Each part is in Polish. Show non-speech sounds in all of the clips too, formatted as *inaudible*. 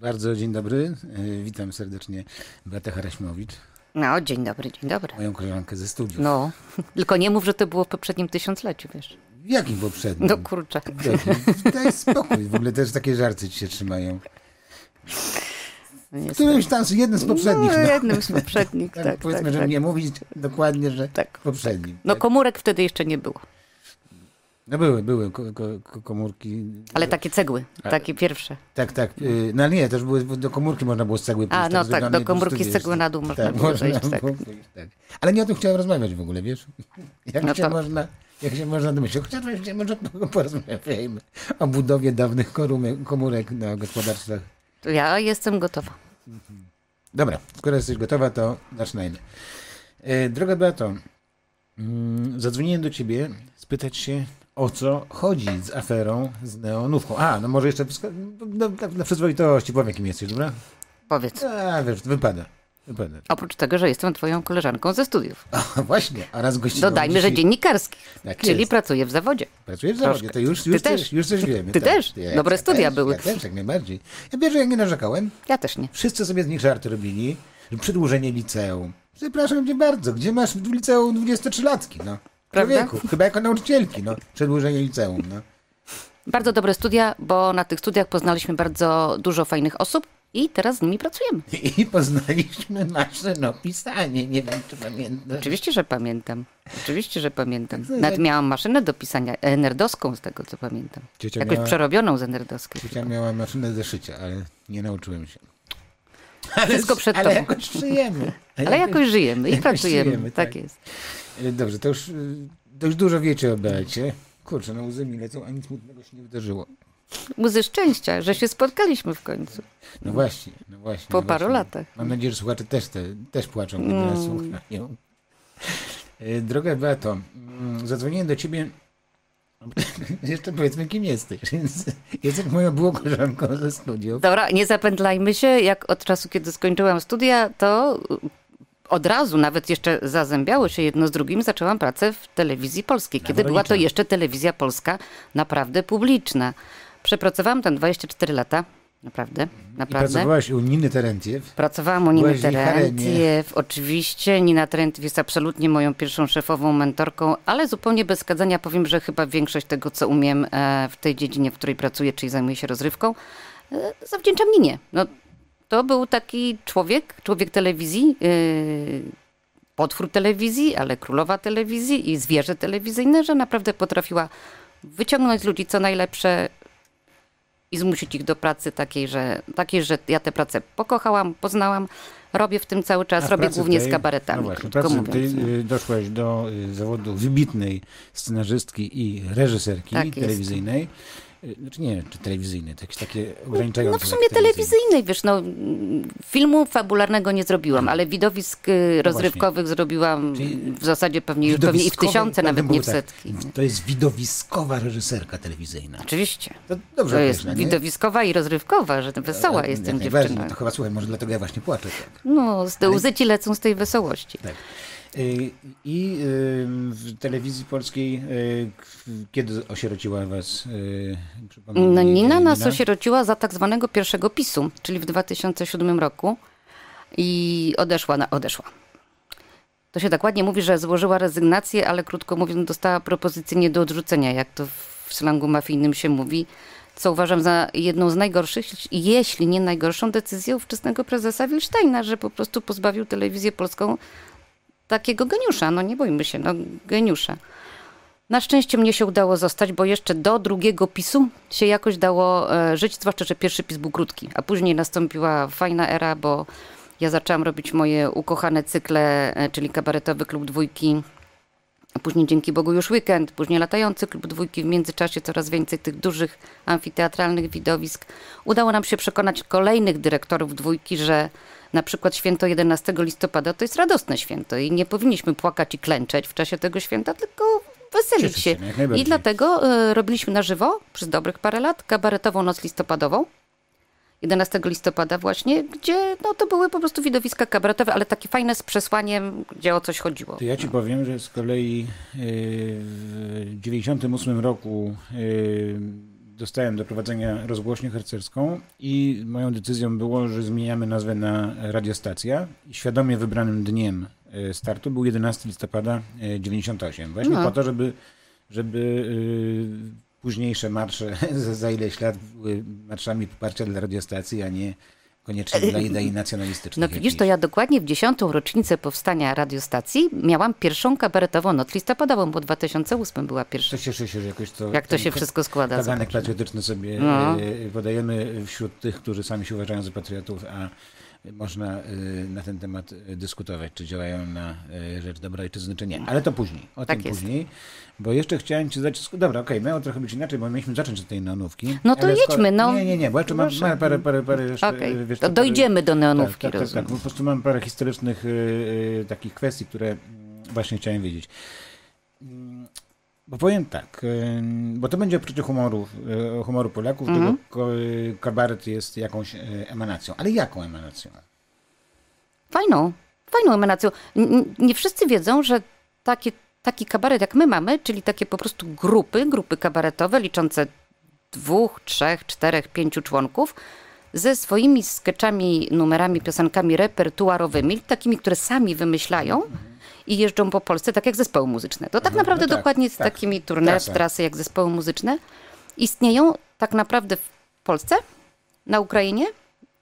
Bardzo dzień dobry. E, Witam serdecznie Beatę Haraśmowicz, No, dzień dobry, dzień dobry. moją koleżankę ze studiów. No, *laughs* tylko nie mów, że to było w poprzednim tysiącleciu, wiesz. W jakim poprzednim? No kurczę. Daj spokój, w ogóle też takie żarty ci się trzymają. W którymś tam, jednym z poprzednich. No, No, jednym z poprzednich, *laughs* tak, tak, powiedzmy, tak, żeby tak. nie mówić dokładnie, że Tak. poprzednim. No tak? komórek wtedy jeszcze nie było, no były, były ko ko ko komórki. ale takie cegły, takie pierwsze. Tak, tak. y, No ale nie, też były, do komórki można było z cegły A, pójść, no tak, zrobione do komórki z cegły na dół można tak, było można tak. tak. Ale nie o tym chciałem rozmawiać w ogóle, wiesz? Jak, No się, to- można, jak się można domyśleć? Chociaż właśnie może porozmawiajmy o budowie dawnych korumy- komórek na gospodarstwach. Ja jestem gotowa. Dobra, skoro jesteś gotowa, to zaczynajmy. E, Droga Beato, mm, zadzwoniłem do ciebie spytać się, o co chodzi z aferą z neonówką. A, no może jeszcze no, tak na przyzwoitości powiem, kim jesteś, dobra? Powiedz. A, wiesz, wypada. Wypada. Oprócz tego, że jestem twoją koleżanką ze studiów. A, właśnie, a raz gościną Dodajmy, że dzisiaj- dziennikarski, Tak czyli jest. pracuję w zawodzie. Pracujesz w zawodzie, to już, Ty już, też. Coś, już coś wiemy. Ty tak. też. Ja- Dobre ja studia też, były. Ja też, jak najbardziej. Ja wiesz, że ja nie narzekałem. Ja też nie. Wszyscy sobie z nich żarty robili. że Przedłużenie liceum. Przepraszam cię bardzo, gdzie masz w liceum 23-latki, no? Prawda? Człowieku, chyba jako nauczycielki, no. Przedłużenie liceum, no. Bardzo dobre studia, bo na tych studiach poznaliśmy bardzo dużo fajnych osób i teraz z nimi pracujemy. *laughs* I poznaliśmy maszynopisanie, nie wiem, czy pamiętasz. Oczywiście, że pamiętam. Oczywiście, że pamiętam. Tak, Nawet tak. miałam maszynę do pisania enerdowską, z tego co pamiętam. Ciocia Jakoś miała- przerobioną z enerdowskiej. Ciocia miała maszynę do szycia, ale nie nauczyłem się. Wszystko przed ale tobą. jakoś żyjemy. *laughs* Ale jakoś żyjemy i jakoś pracujemy. żyjemy, tak. tak. jest. E, Dobrze, to już, y, to już dużo wiecie o Beacie. Kurczę, no łzy mi lecą, a nic smutnego się nie wydarzyło. Łzy szczęścia, że się spotkaliśmy w końcu. No właśnie, no właśnie. Po no paru właśnie. latach. Mam nadzieję, że słuchacze też, te, też płaczą, kiedy Mm. nas słuchają. E, Droga Beato, mm, zadzwoniłem do ciebie, *laughs* jeszcze powiedzmy kim jesteś. *laughs* Więc Jesteś moją byłą koleżanką ze studiów. Dobra, nie zapętlajmy się. Jak od czasu, kiedy skończyłam studia, to od razu, nawet jeszcze zazębiało się jedno z drugim, zaczęłam pracę w telewizji polskiej, kiedy była to jeszcze telewizja polska naprawdę publiczna. Przepracowałam tam 24 lata. Naprawdę, I naprawdę. pracowałaś u Niny Terentiew. Pracowałam u Niny haremie. Terentiew, oczywiście. Nina Terentiew jest absolutnie moją pierwszą szefową, mentorką, ale zupełnie bez skadzania powiem, że chyba większość tego, co umiem e, w tej dziedzinie, w której pracuję, czyli zajmuję się rozrywką, e, zawdzięczam Ninie. No, to był taki człowiek, człowiek telewizji, yy, potwór telewizji, ale królowa telewizji i zwierzę telewizyjne, że naprawdę potrafiła wyciągnąć z ludzi co najlepsze i zmusić ich do pracy takiej, że, takiej, że ja tę pracę pokochałam, poznałam, robię w tym cały czas, robię głównie tej- z kabaretami, No właśnie, pracy mówiąc. tej, no. y, doszłaś do y, zawodu wybitnej scenarzystki i reżyserki Tak jest. telewizyjnej. Y, Znaczy nie, czy telewizyjnej, to jakieś takie ograniczające. No w sumie telewizyjnej, wiesz, no filmu fabularnego nie zrobiłam, ale widowisk y, rozrywkowych zrobiłam No Czyli w zasadzie pewnie, pewnie i w tysiące, tak, nawet nie w tak. setki. To jest widowiskowa reżyserka telewizyjna. Oczywiście. To dobrze To jest określa, widowiskowa i rozrywkowa, że wesoła Ale jestem dziewczyną. To chyba słuchaj, może dlatego ja właśnie płaczę. Tak. No, z te łzy ci lecą z tej wesołości. tak. Y, I w telewizji polskiej, y, kiedy osierociła was? y, No, Nina nas osierociła za tak zwanego pierwszego PiSu, czyli w 2007 roku i odeszła, na, odeszła. To się tak ładnie mówi, że złożyła rezygnację, ale krótko mówiąc dostała propozycję nie do odrzucenia, jak to w slangu mafijnym się mówi, co uważam za jedną z najgorszych, jeśli nie najgorszą decyzję ówczesnego prezesa Wilsteina, że po prostu pozbawił telewizję polską takiego geniusza, no nie bójmy się, no geniusza. Na szczęście mnie się udało zostać, bo jeszcze do drugiego pisu się jakoś dało e, żyć, zwłaszcza, że pierwszy pis był krótki, a później nastąpiła fajna era, bo ja zaczęłam robić moje ukochane cykle, e, czyli kabaretowy klub dwójki, a później dzięki Bogu już weekend, później latający klub dwójki, w międzyczasie coraz więcej tych dużych amfiteatralnych widowisk. Udało nam się przekonać kolejnych dyrektorów dwójki, że na przykład święto 11 listopada to jest radosne święto i nie powinniśmy płakać i klęczeć w czasie tego święta, tylko weselić się. się. I dlatego e, robiliśmy na żywo przez dobrych parę lat kabaretową noc listopadową. 11 listopada właśnie, gdzie no, to były po prostu widowiska kabaretowe, ale takie fajne z przesłaniem, gdzie o coś chodziło. To ja ci powiem, że z kolei yy, w 98 roku yy, dostałem do prowadzenia rozgłośnię harcerską i moją decyzją było, że zmieniamy nazwę na radiostacja i świadomie wybranym dniem e, startu był 11 listopada e, 98. Właśnie No. po to, żeby, żeby y, późniejsze marsze *laughs* za, za ileś lat były marszami poparcia dla radiostacji, a nie koniecznie dla idei nacjonalistycznych. No widzisz, to ja dokładnie w dziesiątą rocznicę powstania radiostacji miałam pierwszą kabaretową noc listopadową, bo 2008 była pierwsza. To cieszę się, że jakoś to... Jak to się wszystko składa. Kaganek patriotyczny sobie No. e, podajemy wśród tych, którzy sami się uważają za patriotów, a można e, na ten temat e, dyskutować, czy działają na e, rzecz dobra ojczyzny, czy nie. Ale to później, o Tak tym jest. później, bo jeszcze chciałem ci zadać... Dobra, okej, miało trochę być inaczej, bo mieliśmy zacząć od tej neonówki. No to jedźmy, no. Nie, nie, nie, bo jeszcze mam, mam parę, parę, parę jeszcze... E, wiesz, to parę- dojdziemy do neonówki, tak, tak, tak, tak. Po prostu mam parę historycznych y, y, takich kwestii, które mm, właśnie chciałem wiedzieć. Mm, Bo powiem tak, bo to będzie poczucie humoru, y, humoru Polaków, ko- y, kabaret jest jakąś y, emanacją. Ale jaką emanacją? Fajną, fajną emanacją. Nie wszyscy wiedzą, że takie, taki kabaret jak my mamy, czyli takie po prostu grupy, grupy kabaretowe liczące dwóch, trzech, czterech, pięciu członków, ze swoimi sketchami, numerami, piosenkami repertuarowymi, takimi, które sami wymyślają i jeżdżą po Polsce, tak jak zespoły muzyczne. To tak Mhm. naprawdę No tak, dokładnie z tak. takimi tournée, Trasa. trasy jak zespoły muzyczne. Istnieją tak naprawdę w Polsce, na Ukrainie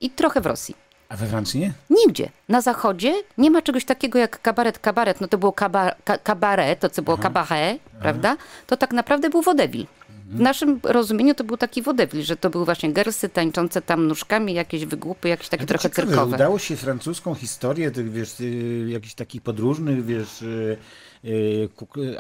i trochę w Rosji. A we Francji nie? Nigdzie. Na zachodzie nie ma czegoś takiego jak kabaret, kabaret. No to było kaba, ka, kabaret, to co było kabaret, prawda? To tak naprawdę był wodewil. W naszym rozumieniu to był taki wodewil, że to były właśnie gersy tańczące tam nóżkami, jakieś wygłupy, jakieś takie trochę ciekawe, cyrkowe. Udało się francuską historię tych, wiesz, y, jakichś takich podróżnych, wiesz, y, y,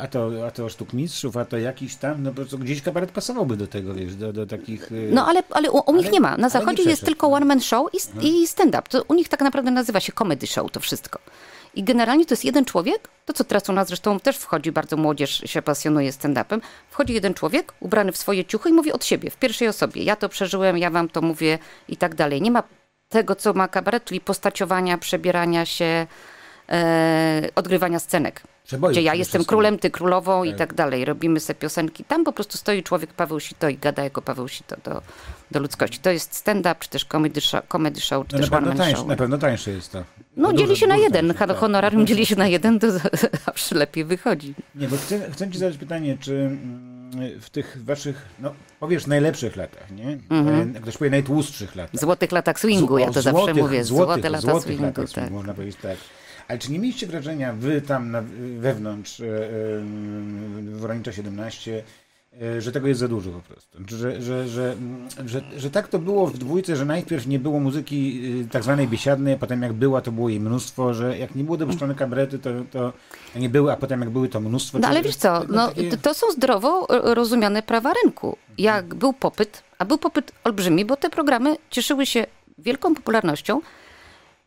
a to, a to sztukmistrzów, a to jakiś tam, no po prostu gdzieś kabaret pasowałby do tego, wiesz, do, do takich... No ale, ale u, u nich Ale- nie ma. Na zachodzie jest tylko one man show i, st- i stand-up. U nich tak naprawdę nazywa się comedy show to wszystko. I generalnie to jest jeden człowiek, to co teraz u nas zresztą też wchodzi, bardzo młodzież się pasjonuje stand-upem, wchodzi jeden człowiek ubrany w swoje ciuchy i mówi od siebie, w pierwszej osobie. Ja to przeżyłem, ja wam to mówię i tak dalej. Nie ma tego, co ma kabaret, czyli postaciowania, przebierania się, e, odgrywania scenek. Przebojów Gdzie ja jestem królem, ty królową i Tak. tak dalej. Robimy sobie piosenki. Tam po prostu stoi człowiek Paweł Sito i gada jako Paweł Sito do, do ludzkości. To jest stand-up, czy też comedy show, comedy show czy No na też one pewno, show. na pewno tańsze jest to. No dzieli się na jeden. tańsze, tak. Honorarium dzieli się na jeden, to *laughs* zawsze lepiej wychodzi. Nie, bo chcę, chcę ci zadać pytanie, czy mm, w tych waszych, no powiesz, najlepszych latach, nie? Mhm. Ktoś powie najtłustszych latach. Złotych latach swingu, ja to zawsze złotych- mówię. Złotych, Złote lata złotych swingu, latach tak. swingu, można powiedzieć tak. Ale czy nie mieliście wrażenia, wy tam na, wewnątrz e, e, Woronicza 17, e, że tego jest za dużo po prostu? Że, że, że, że, że tak to było w dwójce, że najpierw nie było muzyki e, tak zwanej biesiadnej, a potem jak była, to było jej mnóstwo, że jak nie było dopuszczone kabarety, to, to nie były, a potem jak były, to mnóstwo. No ale wiesz co, no, takie- to- to są zdrowo e, rozumiane prawa rynku. Jak był popyt, a był popyt olbrzymi, bo te programy cieszyły się wielką popularnością,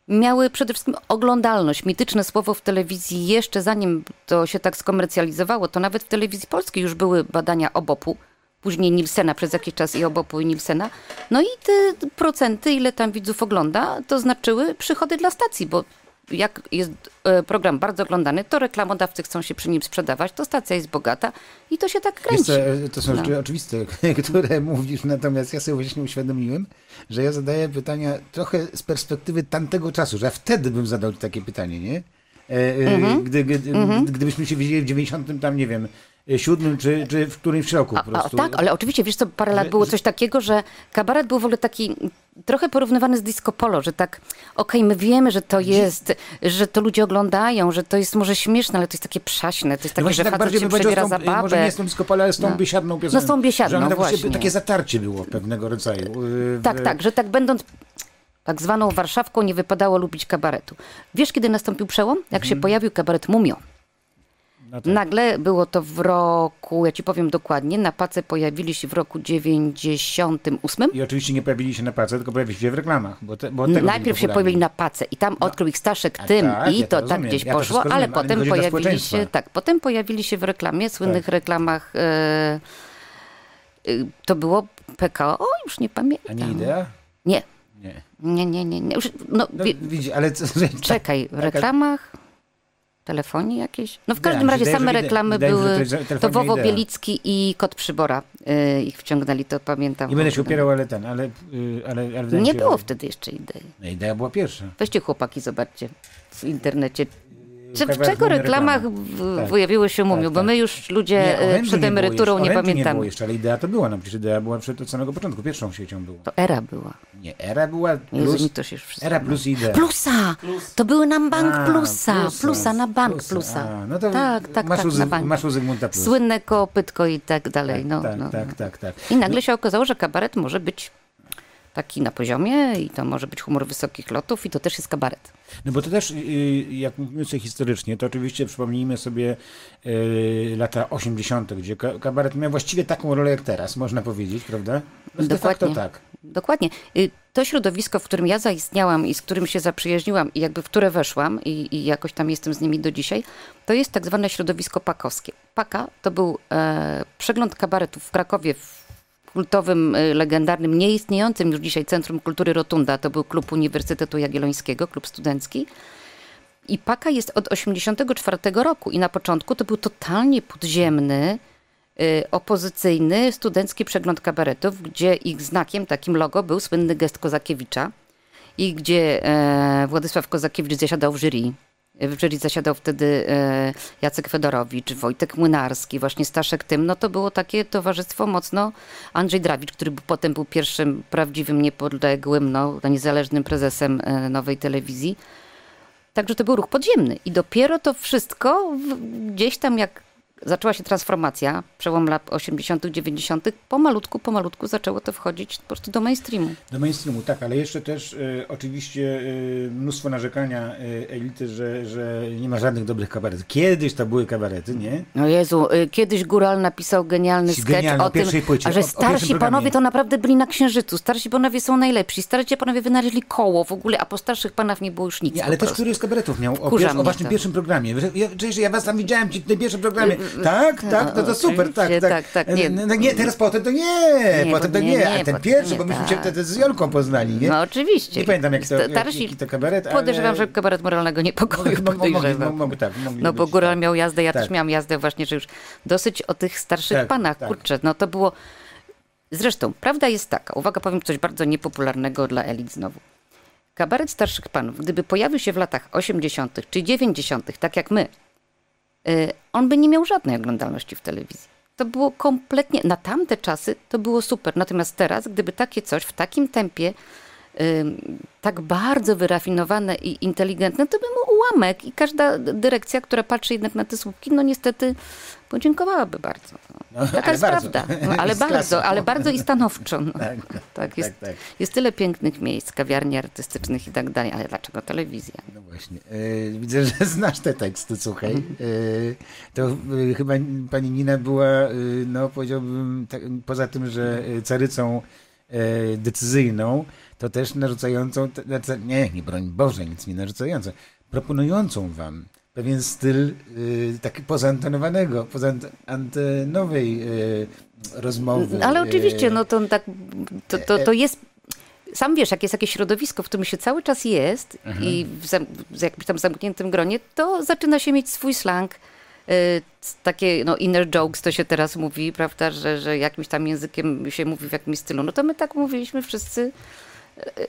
miały przede wszystkim oglądalność. Mityczne słowo w telewizji jeszcze zanim to się tak skomercjalizowało, to nawet w telewizji polskiej już były badania obopu, później Nielsena przez jakiś czas i obopu i Nielsena. No i te procenty, ile tam widzów ogląda, to znaczyły przychody dla stacji, bo jak jest e, program bardzo oglądany, to reklamodawcy chcą się przy nim sprzedawać, to stacja jest bogata i to się tak kręci. co, e, to są No. rzeczy oczywiste, *laughs* które mówisz, natomiast ja sobie właśnie uświadomiłem, że ja zadaję pytania trochę z perspektywy tamtego czasu, że ja wtedy bym zadał ci takie pytanie, nie? E, e, Mhm. Gdy, gdy, Gdybyśmy się widzieli w 90 tam, nie wiem, siódmym czy, czy w którymś roku po A, a, prostu. tak, ale oczywiście, wiesz co, parę lat było coś takiego, że kabaret był w ogóle taki trochę porównywany z disco polo, że tak, okej, my wiemy, że to jest, że to ludzie oglądają, że to jest może śmieszne, ale to jest takie przaśne, to jest No takie, właśnie że tak facet się przebiera z za tą, może nie babę. z tą diskopolą, ale z tą No. biesiadną piosenką. No z tą biesiadną, że tak właśnie. Takie zatarcie było pewnego rodzaju. w- Tak, tak, że tak będąc tak zwaną Warszawką nie wypadało lubić kabaretu. Wiesz, kiedy nastąpił przełom? Jak Mhm. się pojawił kabaret Mumio. No tak. Nagle było to w roku, ja ci powiem dokładnie, na pace pojawili się w roku 98. I oczywiście nie pojawili się na pace, tylko pojawili się w reklamach. Bo te, bo tego Najpierw się pojawili na pace i tam odkrył ich Staszek A tym tak, i ja to to tak gdzieś Ja poszło, ale rozumiem, ale potem pojawili się, tak, potem pojawili się w reklamie, słynnych Tak. reklamach, e, y, to było PKO, już nie pamiętam. A nie idea? Nie, Nie. nie, nie, nie, nie. Już, no, No, widzi, ale co, czekaj, w *laughs* reklamach telefonii jakieś? No w każdym razie same reklamy były, to Wowo idea. Bielicki i Kot Przybora y, ich wciągnęli, to pamiętam. Nie będę się upierał, ale ten, ale... y, ale, ale Nie było wtedy jeszcze idei. No, idea była pierwsza. Weźcie chłopaki, zobaczcie w internecie. Czy, w czego nie reklamach Tak. pojawiły się mumiu? Tak, Bo tak. my już ludzie Nie, orężu przed nie emeryturą jeszcze, nie orężu Nie pamiętamy. było jeszcze, ale idea to była, no przecież idea była przed, od samego początku, pierwszą siecią była. To era była. Nie, era była Jezu, plus, mi to się już wszystko... era plus idea. Plusa! To były nam bank A, plusa. plusa. na bank plusa. plusa. A, no to tak, tak, masz, tak, u, na bank. masz u Zygmunta plus. Słynne kopytko i tak dalej. No, tak, no, tak, no. tak, tak. I nagle się okazało, że kabaret może być taki na poziomie i to może być humor wysokich lotów i to też jest kabaret. No bo to też, y, jak mówimy sobie historycznie, to oczywiście przypomnijmy sobie y, lata 80., gdzie ka- kabaret miał właściwie taką rolę jak teraz, można powiedzieć, prawda? No de facto Dokładnie. tak. Dokładnie. Y, To środowisko, w którym ja zaistniałam i z którym się zaprzyjaźniłam i jakby w które weszłam i, i jakoś tam jestem z nimi do dzisiaj, to jest tak zwane środowisko pakowskie. Paka to był e, przegląd kabaretów w Krakowie w kultowym, e, legendarnym, nieistniejącym już dzisiaj Centrum Kultury Rotunda. To był klub Uniwersytetu Jagiellońskiego, klub studencki. I Paka jest od 84 roku i na początku to był totalnie podziemny, y, opozycyjny studencki przegląd kabaretów, gdzie ich znakiem, takim logo, był słynny gest Kozakiewicza i gdzie e, Władysław Kozakiewicz zasiadał w jury. Jury zasiadał wtedy e, Jacek Fedorowicz, Wojtek Młynarski, właśnie Staszek Tym. No to było takie towarzystwo mocno. Andrzej Drawicz, który potem był pierwszym prawdziwym, niepodległym, no, niezależnym prezesem e, nowej telewizji. Także to był ruch podziemny. I dopiero to wszystko gdzieś tam jak zaczęła się transformacja, przełom lat 80., 90., pomalutku, pomalutku zaczęło to wchodzić po prostu do mainstreamu. Do mainstreamu, tak, ale jeszcze też y, oczywiście y, mnóstwo narzekania y, elity, że, że nie ma żadnych dobrych kabaretów. Kiedyś to były kabarety, nie? No Jezu, kiedyś Góral napisał genialny sketch o o tym, płycie, a że o- o starsi programie. panowie to naprawdę byli na księżycu. Starsi panowie są najlepsi. Starsi panowie wynaleźli koło w ogóle, a po starszych panach nie było już nic. Nie, ale też który z kabaretów miał o, Wkurza pier- o mnie waszym to. pierwszym programie. Ja, cześć, ja was tam widziałem ci tym pierwszym programie. Tak, tak, no to super, tak, tak. tak, tak, nie. No, nie, teraz potem to nie, Nie, potem to nie, nie, a ten pierwszy, nie, bo myśmy tak. się wtedy z Jolką poznali, nie? No oczywiście. Nie pamiętam jaki to, jak, Starsi jaki to kabaret, ale... Podejrzewam, że kabaret moralnego niepokoju mogli- podejrzewam. mo- mogli- tak, No bo Góral tak. miał jazdę, ja Tak. też miałam jazdę właśnie, że już dosyć o tych starszych Tak, panach, tak. kurczę, no to było... Zresztą, prawda jest taka, uwaga, powiem coś bardzo niepopularnego dla elit znowu. Kabaret starszych panów, gdyby pojawił się w latach 80. czy 90., tak jak my, y, on by nie miał żadnej oglądalności w telewizji. To było kompletnie, na tamte czasy to było super. Natomiast teraz, gdyby takie coś w takim tempie, ym, tak bardzo wyrafinowane i inteligentne, to by był ułamek i każda dyrekcja, która patrzy jednak na te słupki, no niestety podziękowałaby bardzo. No. No, Taka ale jest bardzo. prawda. *laughs* No, ale bardzo, ale bardzo i stanowczo. No. *laughs* Tak, Tak, jest, tak. jest tyle pięknych miejsc, kawiarni artystycznych i tak dalej, ale dlaczego telewizja? No właśnie. E, widzę, że *laughs* znasz te teksty, słuchaj. E, to e, chyba pani Nina była, no powiedziałbym, tak, poza tym, że carycą decyzyjną, to też narzucającą, te- nie, nie broń Boże, nic nie narzucającą, proponującą wam pewien styl e, taki pozaantonowanego, pozaantenowej e, rozmowy. Ale e, oczywiście, no to tak, to, to, to jest... Sam wiesz, jak jest jakieś środowisko, w którym się cały czas jest i w, zam, w jakimś tam zamkniętym gronie, to zaczyna się mieć swój slang. y, Takie no, inner jokes to się teraz mówi, prawda, że, że jakimś tam językiem się mówi w jakimś stylu. No to my tak mówiliśmy wszyscy. y,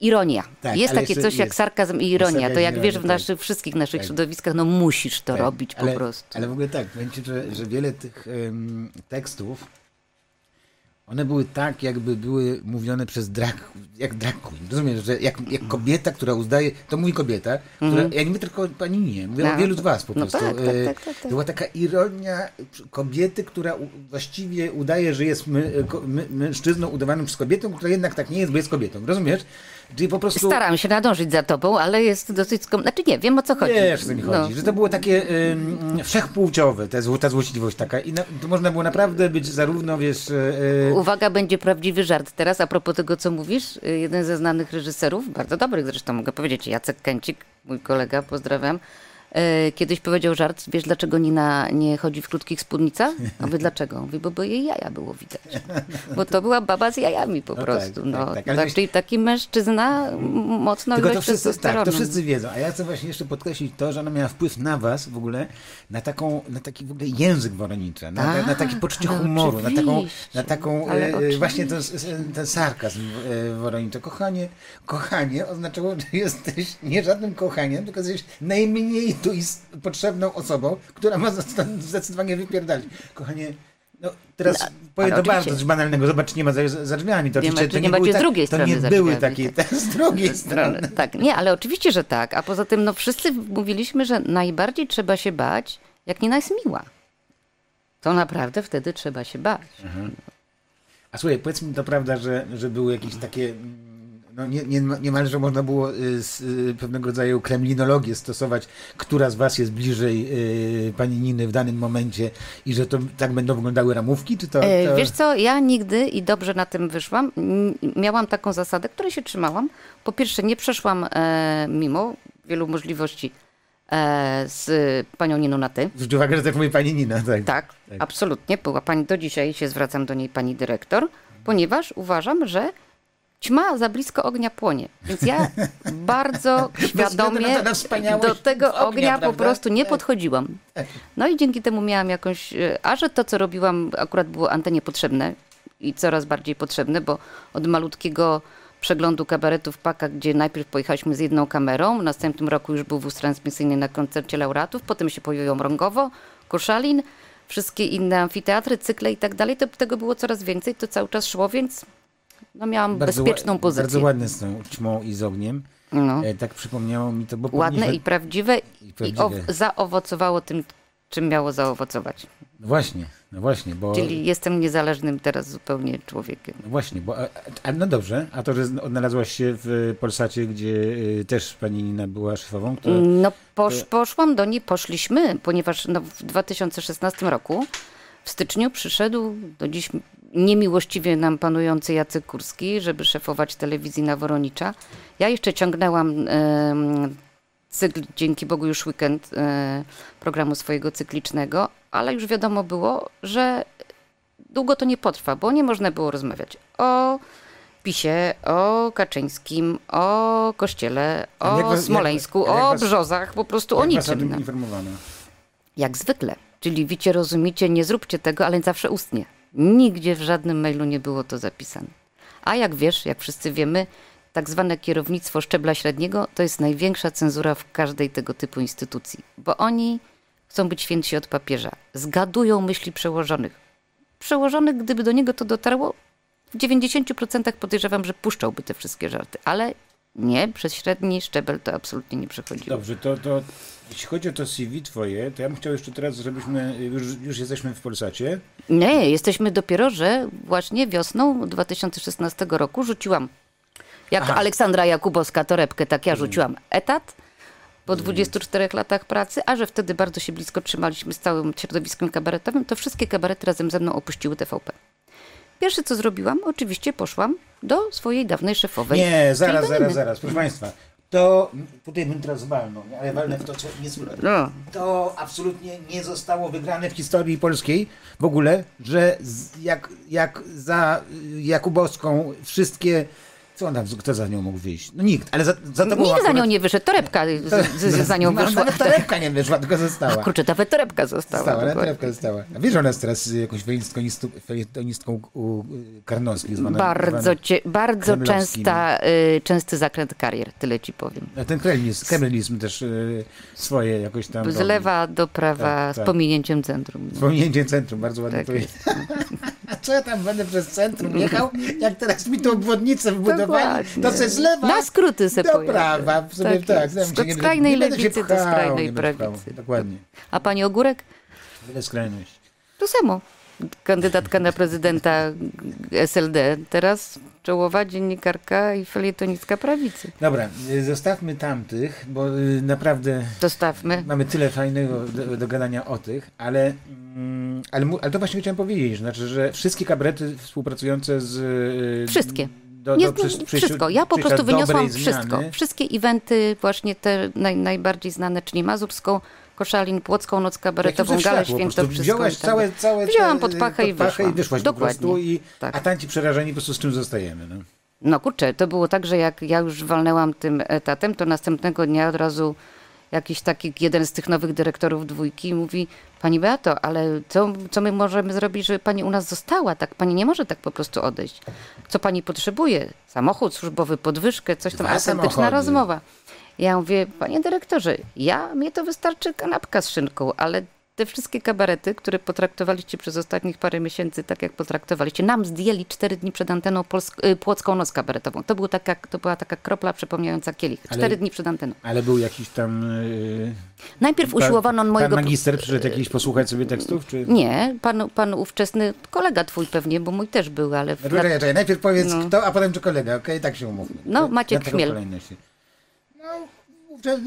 Ironia. Tak, jest takie coś jak jest- sarkazm i ironia. To jak ironia, wiesz, w tak. naszych, wszystkich naszych Tak. środowiskach, no musisz to Tak, robić ale, po prostu. Ale w ogóle tak, powiem ci, że, że wiele tych em, tekstów, one były tak, jakby były mówione przez drag, jak drag queen. Rozumiesz, że jak, jak kobieta, która uznaje, to mówi kobieta, która, ja nie mówię tylko o pani nie, mówię o. No. wielu z was po No prostu. tak, tak, E, tak, tak, tak. Była taka ironia kobiety, która właściwie udaje, że jest my, my, mężczyzną udawanym przez kobietę, która jednak tak nie jest, bo jest kobietą. Rozumiesz? Czyli po prostu... Staram się nadążyć za tobą, ale jest dosyć skom... Znaczy nie, wiem o co chodzi. Wiesz, o co mi No. chodzi. Że to było takie ym, wszechpłciowe, ta, zł- ta złośliwość taka. I na, to można było naprawdę być zarówno, wiesz... e, Uwaga, będzie prawdziwy żart teraz a propos tego, co mówisz. Y, Jeden ze znanych reżyserów, bardzo dobrych zresztą mogę powiedzieć, Jacek Kęcik, mój kolega, pozdrawiam, e, kiedyś powiedział żart, wiesz dlaczego Nina nie chodzi w krótkich spódnicach? A wy dlaczego? Mówi, bo, bo jej jaja było widać. Bo to była baba z jajami po No prostu. tak, no, tak, tak, tak, Czyli taki mężczyzna mocno Tylko to wszyscy, tak, to wszyscy wiedzą. A ja chcę właśnie jeszcze podkreślić to, że ona miała wpływ na was w ogóle, na, taką, na taki w ogóle język Woronicza, na, na, na takie Tak, poczucie ale humoru, na taką, na taką ale e, właśnie ten, ten sarkazm e, Woronicza. Kochanie, kochanie oznaczało, że jesteś nie żadnym kochaniem, tylko jesteś najmniej tu ist, potrzebną osobą, która ma zdecydowanie- wypierdalić. Kochanie, no teraz No, powiem to bardzo oczywiście. banalnego. Zobacz, nie ma za, za drzwiami. To Nie ma- to nie ma były gdzie z tak- drugiej To strony nie za były takie, *laughs* z drugiej *laughs* strony. Tak, nie, ale oczywiście, że tak. A poza tym, no wszyscy mówiliśmy, że najbardziej trzeba się bać, jak Nina jest miła. To naprawdę wtedy trzeba się bać. A słuchaj, powiedz mi to prawda, że, że były jakieś takie, no nie, nie, niemalże można było y, z, y, pewnego rodzaju kremlinologię stosować, która z was jest bliżej y, pani Niny w danym momencie i że to tak będą wyglądały ramówki, czy to... to... E, Wiesz co, ja nigdy i dobrze na tym wyszłam. Miałam taką zasadę, której się trzymałam. Po pierwsze, nie przeszłam e, mimo wielu możliwości e, z panią Niną na ty. Zwróć uwagę, że tak mówi pani Nina, tak. Tak, Tak. absolutnie. Była pani do dzisiaj, się zwracam do niej pani dyrektor, ponieważ uważam, że ćma za blisko ognia płonie. Więc ja *laughs* bardzo świadomie do tego ognia, ognia po prawda? prostu nie Tak. podchodziłam. No i dzięki temu miałam jakąś, e, a że to co robiłam akurat było antenie potrzebne i coraz bardziej potrzebne, bo od malutkiego przeglądu kabaretów Paka, gdzie najpierw pojechaliśmy z jedną kamerą, w następnym roku już był wóz transmisyjny na koncercie laureatów, potem się pojawiło Mrągowo, Koszalin, wszystkie inne amfiteatry, cykle i tak dalej, to tego było coraz więcej, to cały czas szło, więc no miałam Bardzo bezpieczną ła- pozycję. Bardzo ładne tą ćmą i z ogniem. No. E, tak przypomniało mi to, bo Ładne powinniśmy- i prawdziwe i i, prawdziwe. ow- zaowocowało tym, czym miało zaowocować. No właśnie, no właśnie, bo... Czyli jestem niezależnym teraz zupełnie człowiekiem. No właśnie, bo, a, a, no dobrze, a to, że odnalazłaś się w Polsacie, gdzie y, też pani Nina była szefową, No posz, poszłam do niej, poszliśmy, ponieważ no, w 2016 roku w styczniu przyszedł do dziś niemiłościwie nam panujący Jacek Kurski, żeby szefować telewizji na Woronicza. Ja jeszcze ciągnęłam cykl, dzięki Bogu już weekend e, programu swojego cyklicznego, ale już wiadomo było, że długo to nie potrwa, bo nie można było rozmawiać o PiSie, o Kaczyńskim, o Kościele, jak o was- jak- Smoleńsku, jak o was- Brzozach, po prostu o jak niczym. Jak zwykle. Czyli wicie, rozumicie, nie zróbcie tego, ale zawsze ustnie. Nigdzie w żadnym mailu nie było to zapisane. A jak wiesz, jak wszyscy wiemy, tak zwane kierownictwo szczebla średniego to jest największa cenzura w każdej tego typu instytucji, bo oni chcą być świętsi od papieża. Zgadują myśli przełożonych. Przełożony, gdyby do niego to dotarło, w 90% podejrzewam, że puszczałby te wszystkie żarty, ale nie, przez średni szczebel to absolutnie nie przechodziło. Dobrze, to, to jeśli chodzi o to CV twoje, to ja bym chciał jeszcze teraz, żebyśmy, już, już jesteśmy w Polsacie, Nie, jesteśmy dopiero, że właśnie wiosną 2016 roku rzuciłam, jak Aha. Aleksandra Jakubowska torebkę, tak ja rzuciłam etat po 24 latach pracy, a że wtedy bardzo się blisko trzymaliśmy z całym środowiskiem kabaretowym, to wszystkie kabarety razem ze mną opuściły TVP. Pierwsze co zrobiłam, oczywiście poszłam do swojej dawnej szefowej. Nie, zaraz, zaraz, zaraz. Proszę Państwa, to tutaj bym teraz walnął, ale walnę w to, co nie słychać. No. To absolutnie nie zostało wygrane w historii polskiej w ogóle, że z, jak, jak za Jakubowską wszystkie. Co ona, kto za nią mógł wyjść? No nikt, ale za, za to Nikt za nią nie wyszedł, torebka z, z, za *laughs* nią No, wyszła. Nawet torebka nie wyszła, tylko A została. *laughs* kurczę, nawet torebka została. Została, dokładnie. torebka została. A wiesz, ona jest teraz jakąś felietonistką u Karnowskich zwana. Bardzo, zwana- cie, bardzo częsta, y, częsty zakręt karier, tyle ci powiem. A ten kremlizm, kremlizm też y, swoje jakoś tam. Z lewa do prawa Tak, z tak. pominięciem centrum. Pominięcie centrum, bardzo ładnie Tak powiedzieć. A *laughs* co ja tam będę przez centrum jechał? Jak teraz mi tą obwodnicę wybudowali, Dokładnie. to se z lewa Na skróty se do prawa. W sumie Tak tak. Od nie- skrajnej nie lewicy do pchał, skrajnej będę pchał. prawicy. Dokładnie. A pani Ogórek? Tyle skrajność. To samo. Kandydatka na prezydenta SLD. Teraz czołowa dziennikarka i felietonistka prawicy. Dobra, y, zostawmy tamtych, bo y, naprawdę Dostawmy. mamy tyle fajnego do, do gadania o tych, ale, mm, ale, ale to właśnie chciałem powiedzieć, znaczy, że wszystkie kabarety współpracujące z y, Wszystkie. Do, Nie, do przyjś- przyjściu- wszystko. Ja po prostu wyniosłam wszystko. zmiany. Wszystkie eventy, właśnie te naj, najbardziej znane, czyli Mazurską, Koszalin, Płocką, Noc Kabaretową, Galę prostu wszystko. Wziąłeś i tak całe, całe Wzięłam te- pod pachę i pod i wyszłam. wyszłaś po Dokładnie. i, Tak. a tanci przerażeni po prostu z czym zostajemy. No. No kurczę, to było tak, że jak ja już walnęłam tym etatem, to następnego dnia od razu jakiś taki jeden z tych nowych dyrektorów dwójki mówi, pani Beato, ale co, co my możemy zrobić, żeby pani u nas została? Tak, pani nie może tak po prostu odejść. Co pani potrzebuje? Samochód służbowy, podwyżkę, coś tam, autentyczna rozmowa. Ja mówię, panie dyrektorze, ja, mnie to wystarczy kanapka z szynką, ale te wszystkie kabarety, które potraktowaliście przez ostatnich parę miesięcy, tak jak potraktowaliście, nam zdjęli cztery dni przed anteną Polsk- y, Płocką Noc Kabaretową. To, był taka, to była taka kropla przypominająca kielich. Ale- Cztery dni przed anteną. Ale był jakiś tam... Yy, Najpierw usiłowano pan, mojego... Pan magister przyszedł jakiś posłuchać sobie tekstów? Czy... Nie, pan, pan ówczesny kolega twój pewnie, bo mój też był, ale... W Czekaj, czekaj, najpierw powiedz No. kto, a potem czy kolega, okej? Tak się umówmy. No, Maciek Chmiel. No,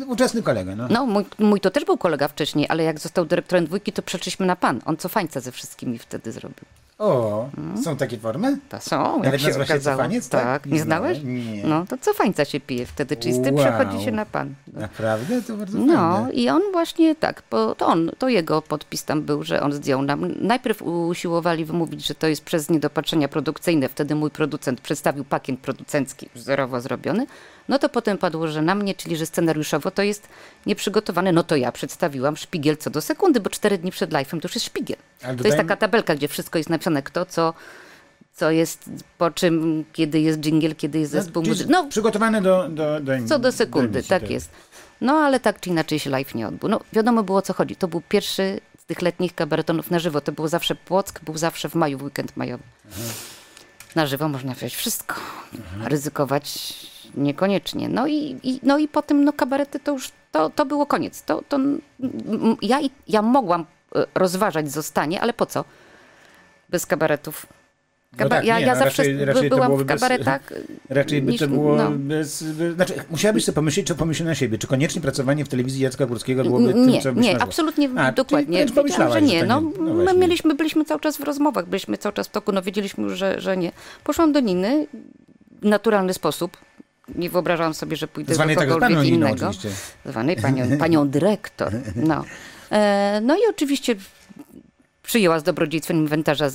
ówczesny kolega, no. No, mój, mój to też był kolega wcześniej, ale jak został dyrektorem dwójki, to przeszliśmy na pan. On cofańca ze wszystkimi wtedy zrobił. O, Mm. są takie formy? To są, jak Nawet się nazywa się okazało. cofaniec, tak? tak? Nie, Nie znałeś? nie. No, to cofańca się pije wtedy, czyli z tym Wow. przechodzi się na pan. No. Naprawdę? To bardzo No fajne. i on właśnie tak, bo to on, to jego podpis tam był, że on zdjął nam. Najpierw usiłowali wymówić, że to jest przez niedopatrzenia produkcyjne. Wtedy mój producent przedstawił pakiet producencki wzorowo zrobiony. No to potem padło, że na mnie, czyli że scenariuszowo to jest nieprzygotowane. No to ja przedstawiłam szpigiel co do sekundy, bo cztery dni przed live'em to już jest szpigiel. Ale To jest taka tabelka, gdzie wszystko jest napisane, kto co, co jest, po czym, kiedy jest dżingiel, kiedy jest zespół czyli muzyczny. No, Przygotowane do, do, do co do sekundy, emisji, tak jest. No ale tak czy inaczej się live nie odbył. No wiadomo było o co chodzi. To był pierwszy z tych letnich kabaretonów na żywo. To było zawsze Płock, był zawsze w maju, w weekend majowy. Na żywo można wziąć wszystko. Ryzykować niekoniecznie. No i, i, no i potem no kabarety to już, to, to było koniec. To, to, ja, ja mogłam e, rozważać zostanie, ale po co? Bez kabaretów. No tak, ja, nie, ja no zawsze raczej- raczej byłam w bez- kabaretach. *laughs* Raczej by niż- to było no. bez, bez... Znaczy, musiałabyś sobie pomyśleć, czy pomyśl na siebie. Czy koniecznie pracowanie w telewizji Jacka Górskiego byłoby tym, Nie, co byś nie, marzyła? absolutnie A, dokładnie. pomyślałaś, że nie. to No, No my mieliśmy, byliśmy cały czas w rozmowach, byliśmy cały czas w toku, no wiedzieliśmy już, że, że nie. Poszłam do Niny w naturalny sposób. Nie wyobrażałam sobie, że pójdę Zwanej do tak kogokolwiek Niną innego. oczywiście. Zwanej panią, *laughs* panią dyrektor. No. E, no i oczywiście przyjęła z dobrodziejstwem inwentarza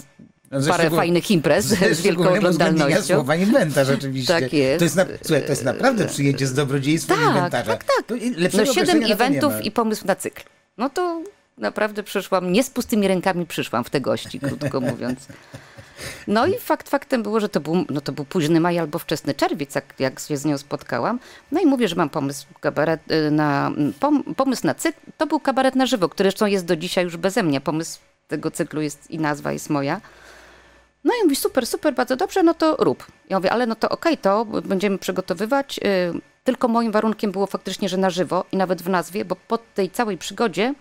ze parę fajnych imprez *laughs* z wielką oglądalnością. słowa inwentarz oczywiście. Tak jest. To jest, na, słuchaj, to jest naprawdę przyjęcie z dobrodziejstwem Tak, inwentarza. tak, tak. No siedem eventów i pomysł na cykl. No to naprawdę przyszłam, nie z pustymi rękami przyszłam w te gości, krótko *laughs* mówiąc. No i fakt faktem było, że to był, no to był późny maj albo wczesny czerwiec, jak, jak się z nią spotkałam. No i mówię, że mam pomysł, kabaret y, na, pom, pomysł na cykl. To był kabaret na żywo, który zresztą jest do dzisiaj już beze mnie. Pomysł tego cyklu jest i nazwa jest moja. No i mówi, super, super, bardzo dobrze, no to rób. Ja mówię, ale no to okej, to będziemy przygotowywać. Yy, Tylko moim warunkiem było faktycznie, że na żywo i nawet w nazwie, bo po tej całej przygodzie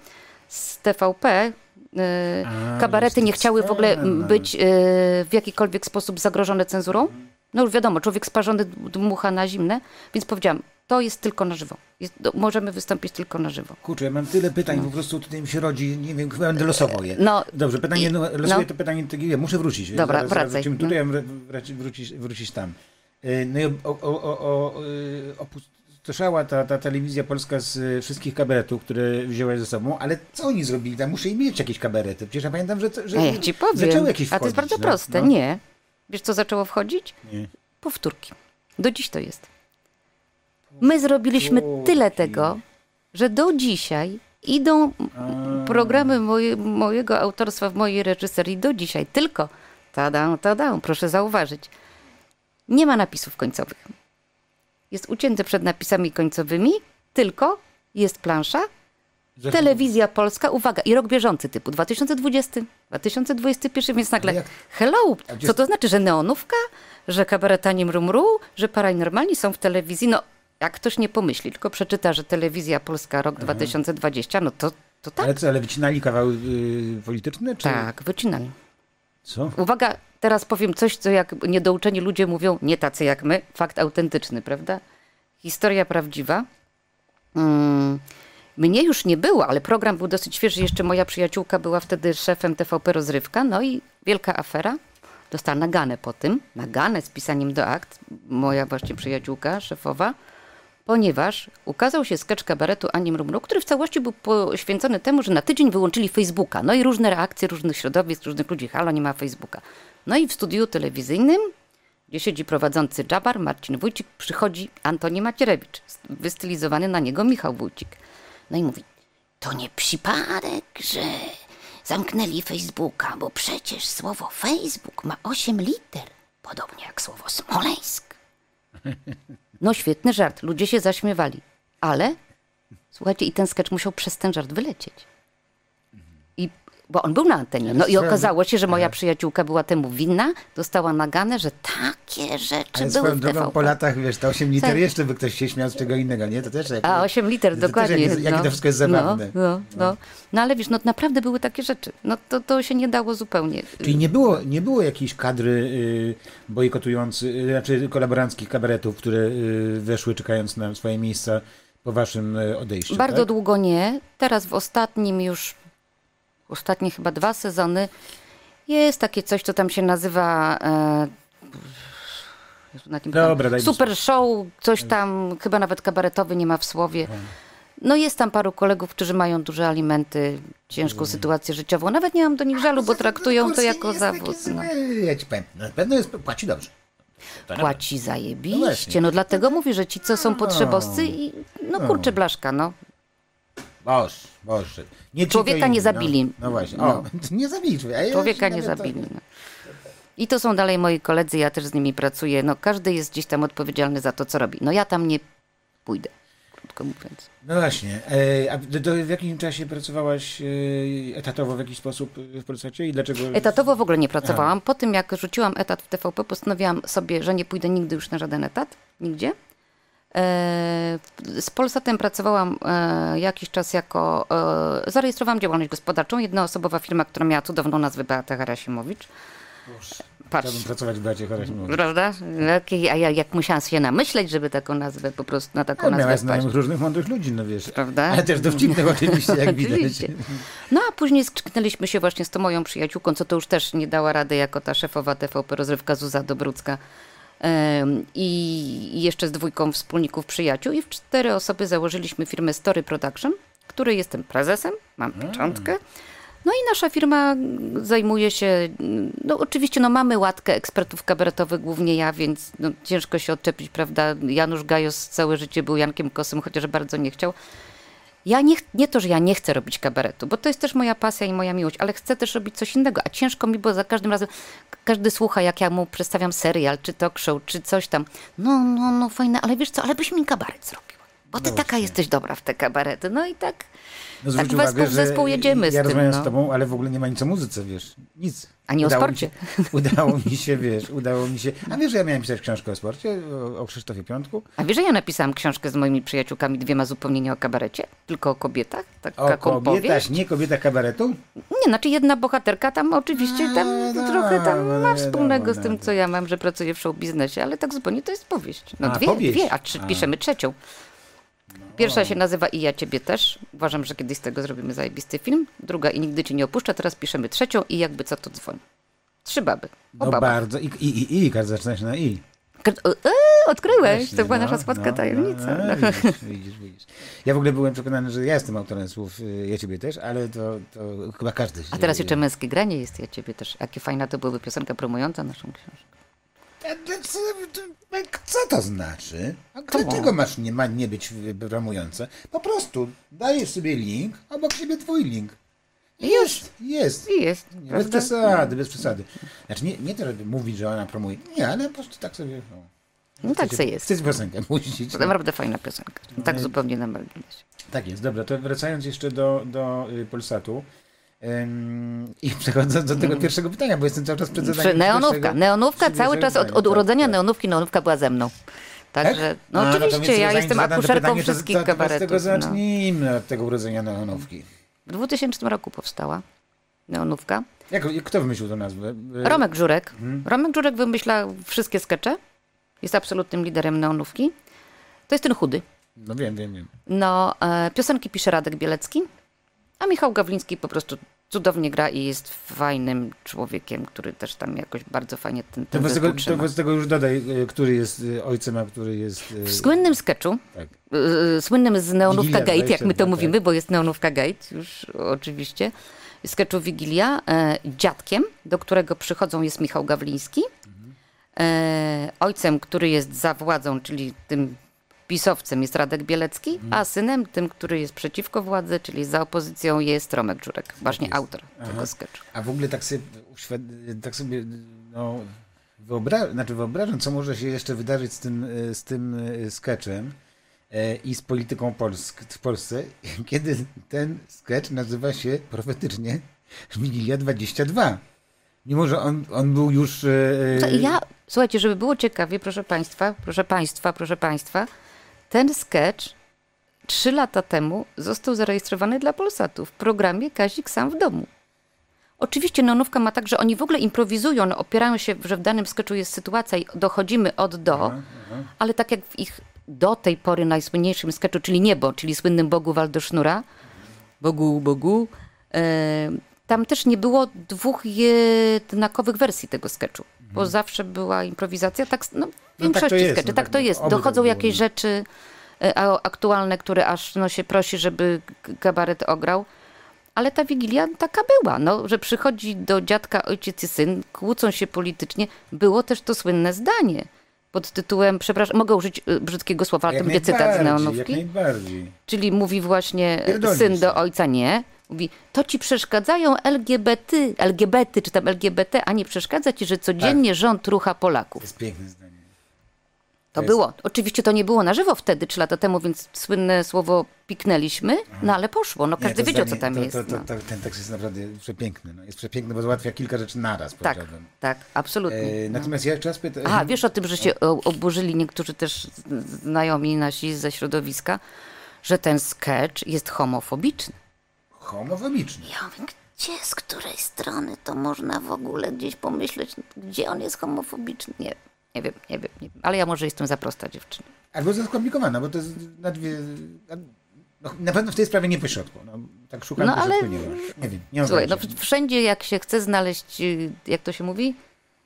z TVP yy, A, kabarety nie chciały w ogóle być yy, w jakikolwiek sposób zagrożone cenzurą. No już wiadomo, człowiek sparzony dmucha na zimne, więc powiedziałam, to jest tylko na żywo. Jest, możemy wystąpić tylko na żywo. Kurczę, ja mam tyle pytań, po prostu tutaj mi się rodzi, nie wiem, chyba będę losował je. No, Dobrze, pytanie, i- no, losuję no. to pytanie, ja muszę wrócić. Dobra, zaraz, zaraz wracaj. wrócimy tutaj, wr- wrócić, wrócić tam. Y, No i o, o, y, opustoszała ta, ta telewizja polska z y, wszystkich kabaretów, które wzięłaś ze sobą, ale co oni zrobili? Tam muszę mieć jakieś kabarety. Przecież ja pamiętam, że, że ja ci powiem. zaczęły jakieś A to jest wchodzić, bardzo no, proste. no. Nie. Wiesz, co zaczęło wchodzić? Nie. Powtórki. Do dziś to jest. My zrobiliśmy tyle tego, że do dzisiaj idą programy moje, mojego autorstwa w mojej reżyserii do dzisiaj. Tylko tada, tada, proszę zauważyć. Nie ma napisów końcowych. Jest ucięte przed napisami końcowymi, tylko jest plansza, telewizja polska, uwaga, i rok bieżący typu 2020, 2021, więc nagle jak- hello, co to znaczy, że neonówka, że kabaretani mrumru, że paranormalni są w telewizji, no jak ktoś nie pomyśli, tylko przeczyta, że telewizja polska rok 2020, no to, to tak, Ale co, ale wycinali kawały y, polityczne? Czy... tak, wycinali. Co? Uwaga, teraz powiem coś, co jak niedouczeni ludzie mówią, nie tacy jak my, fakt autentyczny, prawda? Historia prawdziwa. Mm, mnie już nie było, ale program był dosyć świeży. Jeszcze moja przyjaciółka była wtedy szefem TVP Rozrywka, no i wielka afera. Dostała naganę po tym, naganę z pisaniem do akt, moja właśnie przyjaciółka, szefowa, ponieważ ukazał się sketch kabaretu Ani Mrumru, który w całości był poświęcony temu, że na tydzień wyłączyli Facebooka. No i różne reakcje różnych środowisk, różnych ludzi. Halo, nie ma Facebooka. No i w studiu telewizyjnym, gdzie siedzi prowadzący Jabar, Marcin Wójcik, przychodzi Antoni Macierewicz, wystylizowany na niego Michał Wójcik. No i mówi, to nie przypadek, że zamknęli Facebooka, bo przecież słowo Facebook ma 8 liter, podobnie jak słowo Smoleńsk. No świetny żart, ludzie się zaśmiewali, ale słuchajcie, i ten sketch musiał przez ten żart wylecieć. Bo on był na antenie. No i okazało się, że moja przyjaciółka była temu winna, dostała naganę, że takie rzeczy Ale były w drogą po latach, wiesz, to 8 liter Tak. jeszcze by ktoś się śmiał z czego innego, nie? To też jak, A 8 liter, to dokładnie. Jakie, jakie to wszystko jest zabawne. No, no, no. no ale wiesz, no naprawdę były takie rzeczy. No to, to się nie dało zupełnie. Czyli nie było, nie było jakiejś kadry y, bojkotujących, y, znaczy kolaboranckich kabaretów, które y, weszły czekając na swoje miejsca po waszym y, odejściu, Bardzo tak? długo nie. Teraz w ostatnim już, ostatnie chyba dwa sezony jest takie coś, co tam się nazywa... E, Dobra, mi Super show, coś tam, chyba nawet kabaretowy nie ma w słowie. No jest tam paru kolegów, którzy mają duże alimenty, ciężką sytuację życiową. Nawet nie mam do nich żalu, bo traktują to jako zawód. No. Ja ci powiem, na pewno jest, płaci dobrze. Płaci No zajebiście. właśnie. No dlatego mówię, że ci, co są potrzebowscy i no kurczę blaszka, no. Boż, Boże. Nie Człowieka to inni, nie zabili. No, no właśnie. No. O, *laughs* nie zabili człowieka. a ja Człowieka nie zabili. No. I to są dalej moi koledzy, ja też z nimi pracuję. No każdy jest gdzieś tam odpowiedzialny za to, co robi. No ja tam nie pójdę, krótko mówiąc. No właśnie. E, a do, do, w jakim czasie pracowałaś e, etatowo w jakiś sposób e, w Polsacie i dlaczego? Etatowo w ogóle nie pracowałam. Po tym, jak rzuciłam etat w TVP, postanowiłam sobie, że nie pójdę nigdy już na żaden etat, nigdzie. E, Z Polsatem pracowałam e, jakiś czas jako, e, zarejestrowałam działalność gospodarczą, jednoosobowa firma, która miała cudowną nazwę Beata Harasimowicz. Patrz, Chciałbym pracować w Beacie Harasimowicz. prawda? A ja jak musiałam się namyśleć, żeby taką nazwę po prostu, na taką Ale nazwę znajomych różnych mądrych ludzi, no wiesz. Prawda? Ale też dowcipnych *laughs* oczywiście, jak widać. Oczywiście. No a później skrzyknęliśmy się właśnie z tą moją przyjaciółką, co to już też nie dała rady jako ta szefowa TVP rozrywka Zuza Dobrucka. I jeszcze z dwójką wspólników przyjaciół i w cztery osoby założyliśmy firmę Story Production, której jestem prezesem, mam pieczątkę. No i nasza firma zajmuje się, no oczywiście no mamy łatkę ekspertów kabaretowych, głównie ja, więc no, ciężko się odczepić, prawda? Janusz Gajos całe życie był Jankiem Kosym, chociaż bardzo nie chciał. Ja nie, nie to, że ja nie chcę robić kabaretu, bo to jest też moja pasja i moja miłość, ale chcę też robić coś innego, a ciężko mi, bo za każdym razem każdy słucha, jak ja mu przedstawiam serial, czy talk show, czy coś tam. No, no, no, fajne, ale wiesz co, ale byś mi kabaret zrobiła, bo ty taka jesteś dobra w te kabarety. No i tak, No tak zwróć zespół, uwagę, że zespół jedziemy z ja tym. rozmawiam No. z tobą, ale w ogóle nie ma nic o muzyce, wiesz. Nic. Ani o Udało sporcie. Mi się, udało mi się, wiesz, udało mi się. A wiesz, że ja miałem pisać książkę o sporcie, o, o Krzysztofie Piątku? A wiesz, że ja napisałam książkę z moimi przyjaciółkami, dwiema zupełnie nie o kabarecie, tylko o kobietach, taka O kobietach, nie kobieta kabaretu? Nie, znaczy jedna bohaterka tam oczywiście tam no, trochę tam no, ma wspólnego z tym, no. co ja mam, że pracuję w show biznesie, ale tak zupełnie to jest powieść. No A, dwie, powieść. dwie, a trzy, A. piszemy trzecią. Pierwsza się nazywa I ja ciebie też. Uważam, że kiedyś z tego zrobimy zajebisty film. Druga I nigdy cię nie opuszczę. Teraz piszemy trzecią i jakby co to dzwoni. Trzy baby. O No babach. bardzo. I, i, i, i każdy zaczyna się na i. E, odkryłeś, Właśnie, to była no, nasza słodka no, tajemnica. No, No. no, widzisz, *laughs* widzisz, widzisz. Ja w ogóle byłem przekonany, że ja jestem autorem słów, y, ja ciebie też, ale to, to chyba każdy się... A teraz jeszcze męskie granie jest Ja ciebie też. Jakie fajna to byłaby piosenka promująca naszą książkę. Co, to- znaczy? A dlaczego masz nie, ma nie być promujące? Po prostu dajesz sobie link, obok siebie twój link. I Jest, jest. I jest. Nie, bez przesady, bez przesady. Znaczy nie, nie to, żeby mówić, że ona promuje. Nie, ale po prostu tak sobie... No, No tak se jest. Chcecie piosenkę puścić. To naprawdę fajna piosenka. Tak zupełnie na marginesie. Tak jest, dobra, to wracając jeszcze do, do y, Polsatu i *laughs* przechodząc do tego pierwszego pytania, bo jestem cały czas przed zadaniem neonówka. Neonówka cały czas od, od tak, urodzenia tak. neonówki, neonówka była ze mną. Także, no A, to oczywiście, więc ja jestem to akuszerką pytanie, to- wszystkich to, to, to Z tego kabaretów. No. zacznijmy od tego urodzenia neonówki. W 2000 roku powstała neonówka. Jak, kto wymyślił tę nazwę? Y, Romek Żurek. Mhm. Romek Żurek wymyśla wszystkie skecze. Jest absolutnym liderem neonówki. To jest ten chudy. No wiem, wiem, wiem. No, e, piosenki pisze Radek Bielecki, a Michał Gawliński po prostu cudownie gra i jest fajnym człowiekiem, który też tam jakoś bardzo fajnie ten, To ten wobec tego, to tego już dodaj, y, który jest y, ojcem, a który jest... y, W słynnym sketchu, Tak. słynnym z Neonówka Wigilia Gate, jak my to 22, mówimy, tak. bo jest Neonówka Gate już oczywiście, sketchu Wigilia, e, dziadkiem, do którego przychodzą jest Michał Gawliński, e, ojcem, który jest za władzą, czyli tym pisowcem jest Radek Bielecki, a synem, tym, który jest przeciwko władzy, czyli za opozycją jest Romek Żurek, właśnie jest. autor Aha. tego sketchu. A w ogóle tak sobie, tak sobie no, wyobra- znaczy wyobrażam, co może się jeszcze wydarzyć z tym, y, z tym y, sketchem e, i z polityką Polsk w Polsce, *laughs* kiedy ten sketch nazywa się profetycznie Wigilia 22. Mimo, że on, on był już... e, ja, słuchajcie, żeby było ciekawie, proszę Państwa, proszę Państwa, proszę Państwa, ten sketch trzy lata temu został zarejestrowany dla Polsatu w programie Kazik sam w domu. Oczywiście Neonówka ma tak, że oni w ogóle improwizują, no, opierają się, że w danym sketchu jest sytuacja i dochodzimy od do, ale tak jak w ich do tej pory najsłynniejszym sketchu, czyli Niebo, czyli słynnym Bogu Waldosznura, Bogu, Bogu, e, tam też nie było dwóch jednakowych wersji tego sketchu, bo zawsze była improwizacja, tak, no, w tak większości jest, sketchy, no tak tak, to jest. oby Dochodzą tak jakieś no. rzeczy e, aktualne, które aż no, się prosi, żeby kabaret ograł. Ale ta wigilia taka była, no, że przychodzi do dziadka ojciec i syn, kłócą się politycznie. Było też to słynne zdanie pod tytułem, przepraszam, mogę użyć y, brzydkiego słowa, ale to będzie cytat z Neonówki. Czyli mówi właśnie Pierdolnij syn się. do ojca nie. Mówi, to ci przeszkadzają LGBT, LGBT czy tam LGBT, a nie przeszkadza ci, że codziennie Tak. rząd rucha To Polaków. jest piękne zdanie. To było. Oczywiście to nie było na żywo wtedy, trzy lata temu, więc słynne słowo piknęliśmy, no ale poszło. No Nie, każdy to wiedział, zdanie- co tam to, jest. To, to, no. to, ten tekst jest naprawdę przepiękny. No. Jest przepiękny, bo załatwia kilka rzeczy naraz, Tak, tak, absolutnie. E, no. natomiast ja czas pytam... A, wiesz o tym, że się oburzyli niektórzy też znajomi nasi ze środowiska, że ten sketch jest homofobiczny. Homofobiczny. Ja mówię, gdzie, z której strony to można w ogóle gdzieś pomyśleć, gdzie on jest homofobiczny? Nie, nie wiem, nie wiem, nie wiem. Ale ja może jestem za prosta dziewczyna. Albo za skomplikowana, bo to jest na dwie... No, na pewno w tej sprawie nie pośrodku. No, tak szukam No, ale- nie. Nie wiem, nie Słuchaj, no wszędzie jak się chce znaleźć, y, jak to się mówi?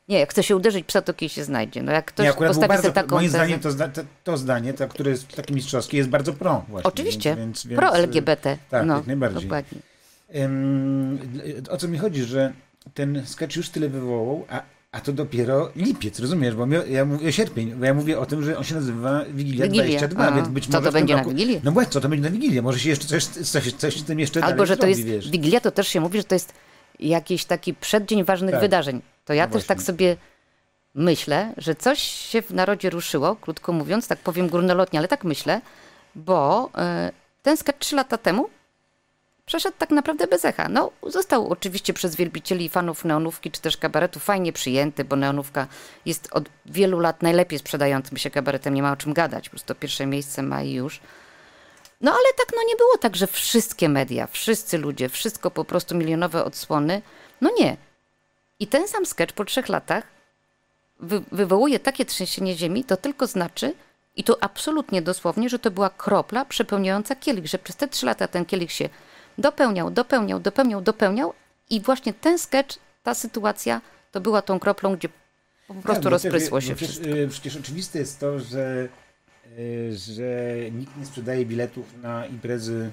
Nie, jak chce się uderzyć psa, to kij się znajdzie. No jak ktoś nie, akurat postawi bardzo, taką moim zdaniem to, zda, to, to zdanie, to, które jest takie mistrzowskie, jest bardzo pro właśnie. Oczywiście, Więc, więc, pro LGBT. tak, no, jak najbardziej. Dokładnie. Ym, o co mi chodzi, że ten sketch już tyle wywołał, a, a to dopiero lipiec, rozumiesz? Bo my, ja mówię sierpień, bo ja mówię o tym, że on się nazywa Wigilia, Wigilia. 22, A, więc być co może to w tym będzie na roku- Wigilię? No właśnie, co to będzie na Wigilię? Może się jeszcze coś, coś, coś z tym jeszcze Albo, że to zrobi, jest, wiesz. Wigilia to też się mówi, że to jest jakiś taki przeddzień ważnych Tak. wydarzeń. To ja No też tak właśnie. sobie myślę, że coś się w narodzie ruszyło, krótko mówiąc, tak powiem górnolotnie, ale tak myślę, bo e, ten sketch trzy lata temu przeszedł tak naprawdę bez echa. No, został oczywiście przez wielbicieli i fanów neonówki czy też kabaretu fajnie przyjęty, bo neonówka jest od wielu lat najlepiej sprzedającym się kabaretem, nie ma o czym gadać, po prostu pierwsze miejsce ma i już. No ale tak no nie było tak, że wszystkie media, wszyscy ludzie, wszystko po prostu milionowe odsłony. No nie. I ten sam sketch po trzech latach wy, wywołuje takie trzęsienie ziemi, to tylko znaczy, i to absolutnie dosłownie, że to była kropla przepełniająca kielich, że przez te trzy lata ten kielich się dopełniał, dopełniał, dopełniał, dopełniał i właśnie ten sketch, ta sytuacja, to była tą kroplą, gdzie po prostu Tak, rozprysło się przecież, wszystko. y, Przecież oczywiste jest to, że, że nikt nie sprzedaje biletów na imprezy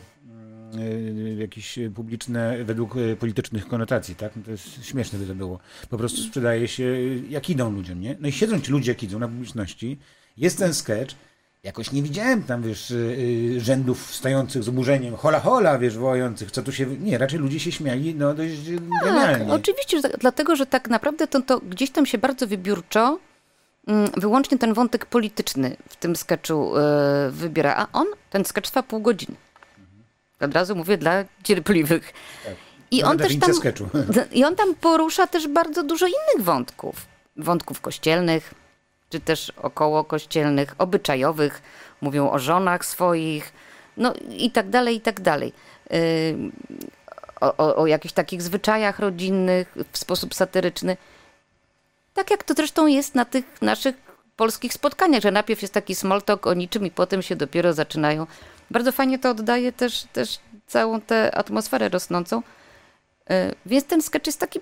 y, jakieś publiczne według y, politycznych konotacji, tak? No to jest śmieszne by to było. Po prostu sprzedaje się y, jak idą ludziom, nie? No i siedzą ci ludzie jak idą na publiczności, jest ten sketch, jakoś nie widziałem tam, wiesz, y, y, rzędów stojących z oburzeniem, hola hola, wiesz, wołających, co tu się... Nie, raczej ludzie się śmiali, no dość y, Tak, genialnie. oczywiście, że tak, dlatego, że tak naprawdę to, to gdzieś tam się bardzo wybiórczo wyłącznie ten wątek polityczny w tym sketchu e, wybiera, a on, ten sketch trwa pół godziny. Od razu mówię dla cierpliwych. I No, on, też tam. *laughs* I on tam porusza też bardzo dużo innych wątków. Wątków kościelnych, czy też około kościelnych, obyczajowych. Mówią o żonach swoich, no i tak dalej, i tak dalej. Ym, o, o, o jakichś takich zwyczajach rodzinnych w sposób satyryczny. Tak jak to zresztą jest na tych naszych polskich spotkaniach, że najpierw jest taki small talk o niczym i potem się dopiero zaczynają. Bardzo fajnie to oddaje też, też całą tę atmosferę rosnącą. E, Więc ten sketch jest taki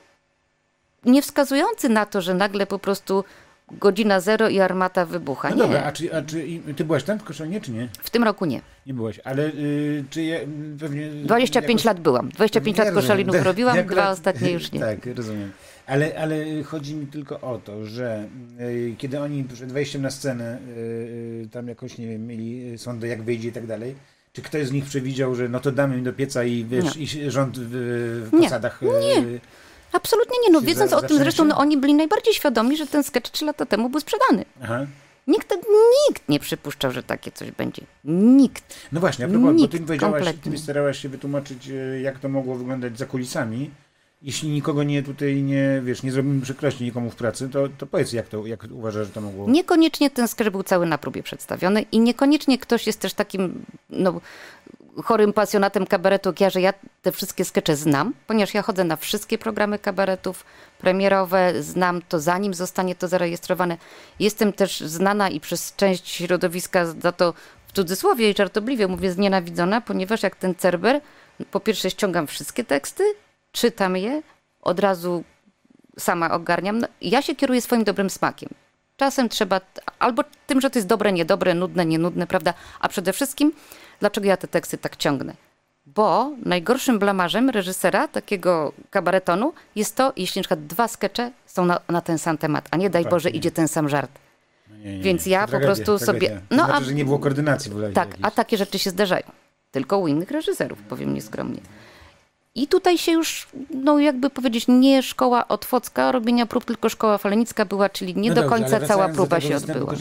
niewskazujący na to, że nagle po prostu godzina zero i armata wybucha. No nie, dobra, a czy, a czy ty byłaś tam w Koszonie, czy nie? w tym roku nie. Nie byłaś, ale y, czy je, pewnie... 25 jakoś- lat byłam. 25 Ja lat *laughs* robiłam, Akurat- dwa ostatnie już nie. *laughs* Tak, rozumiem. Ale, ale chodzi mi tylko o to, że y, kiedy oni przed wejściem na scenę y, tam jakoś, nie wiem, mieli sądy, jak wyjdzie i tak dalej, czy ktoś z nich przewidział, że no to damy im do pieca i wiesz, i rząd w, w Nie. posadach... Nie. Absolutnie nie. No, wiedząc za- o tym zresztą, no, oni byli najbardziej świadomi, że ten sketch 3 lata temu był sprzedany. Aha. Nikt, nikt nie przypuszczał, że takie coś będzie. Nikt. No właśnie, a propos, bo Nikt ty mi powiedziałaś, ty kompletnie. mi starałaś się wytłumaczyć, jak to mogło wyglądać za kulisami. Jeśli nikogo nie tutaj nie, wiesz, nie zrobimy przykrości nikomu w pracy, to, to powiedz, jak to, jak uważasz, że to mogło... Niekoniecznie ten sketch był cały na próbie przedstawiony i niekoniecznie ktoś jest też takim no, chorym pasjonatem kabaretu jak ja, że ja te wszystkie skecze znam, ponieważ ja chodzę na wszystkie programy kabaretów premierowe, znam to zanim zostanie to zarejestrowane. Jestem też znana i przez część środowiska za to w cudzysłowie i żartobliwie mówię znienawidzona, ponieważ jak ten Cerber, po pierwsze ściągam wszystkie teksty, czytam je, od razu sama ogarniam. No, ja się kieruję swoim dobrym smakiem. Czasem trzeba albo tym, że to jest dobre, niedobre, nudne, nienudne, prawda? A przede wszystkim, dlaczego ja te teksty tak ciągnę? Bo najgorszym blamarzem reżysera takiego kabaretonu jest to, jeśli na przykład dwa skecze są na, na ten sam temat, a nie daj Boże idzie ten sam żart. No nie, nie, Więc ja To po tragedia, prostu tragedia. sobie- To no, znaczy, a- że nie było koordynacji w ogóle Tak, jakiejś. a takie rzeczy się zdarzają. Tylko u innych reżyserów, powiem nieskromnie. I tutaj się już, no jakby powiedzieć, nie szkoła otwocka robienia prób, tylko szkoła falenicka była, czyli nie No do dobrze, końca cała próba się odbyła.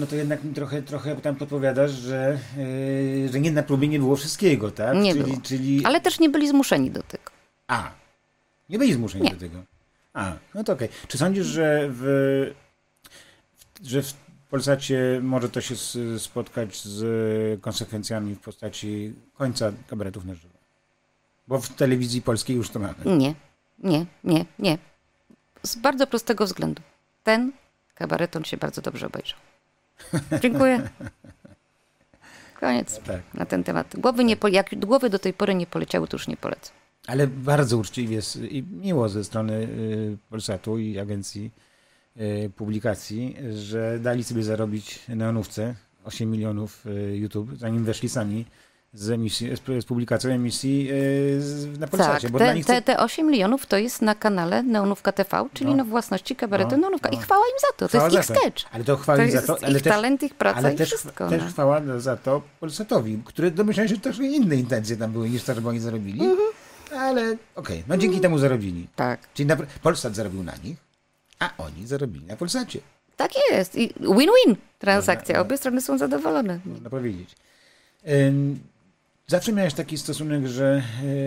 No to jednak mi trochę, trochę tam podpowiadasz, że, yy, że nie na próbie nie było wszystkiego, tak? Nie czyli, było. Czyli... Ale też nie byli zmuszeni do tego. A, nie byli zmuszeni Nie. do tego. A, no to okej. Czy sądzisz, że w, że w Polsacie może to się spotkać z konsekwencjami w postaci końca kabaretów na żywo? Bo w telewizji polskiej już to mamy. Nie, nie, nie, nie. Z bardzo prostego względu. Ten kabareton się bardzo dobrze obejrzał. Dziękuję. *laughs* Koniec Tak. na ten temat. Głowy, nie po, jak głowy do tej pory nie poleciały, to już nie polecę. Ale bardzo uczciwie jest i miło ze strony y, Polsatu i agencji y, publikacji, że dali sobie zarobić neonówce 8 milionów y, YouTube, zanim weszli sami z, emisji, z, publikacją emisji z, na Polsacie. Tak, bo te, nich te, te 8 milionów to jest na kanale Neonówka TV, czyli No. na własności kabaretu No, Neonówka. I no. chwała im za to. To Chwała jest ich to. sketch. Ale to chwała To im za to, ale ich też, talent, ich praca ale i też, wszystko. też no. chwała za to Polsatowi, który domyślałem się, że też inne intencje tam były niż to, żeby oni zarobili. Mhm. Ale okej, no dzięki temu zarobili. Tak, Czyli napra- Polsat zarobił na nich, a oni zarobili na Polsacie. tak jest. I win-win transakcja. Można- Obie strony są zadowolone. można powiedzieć. Ym, Zawsze miałeś taki stosunek, że.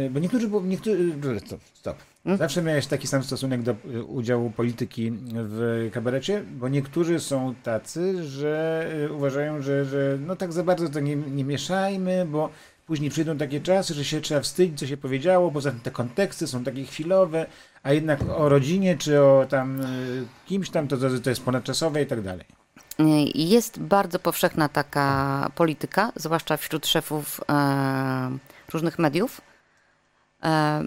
y, Bo niektórzy. bo niektórzy stop, stop. Hmm? Zawsze miałeś taki sam stosunek do y, udziału polityki w kabarecie, bo niektórzy są tacy, że uważają, że, że no tak za bardzo to nie, nie mieszajmy, bo później przyjdą takie czasy, że się trzeba wstydzić, co się powiedziało, poza tym te konteksty są takie chwilowe, a jednak o rodzinie czy o tam kimś tam to, to jest ponadczasowe i tak dalej. I Jest bardzo powszechna taka polityka, zwłaszcza wśród szefów e, różnych mediów. E,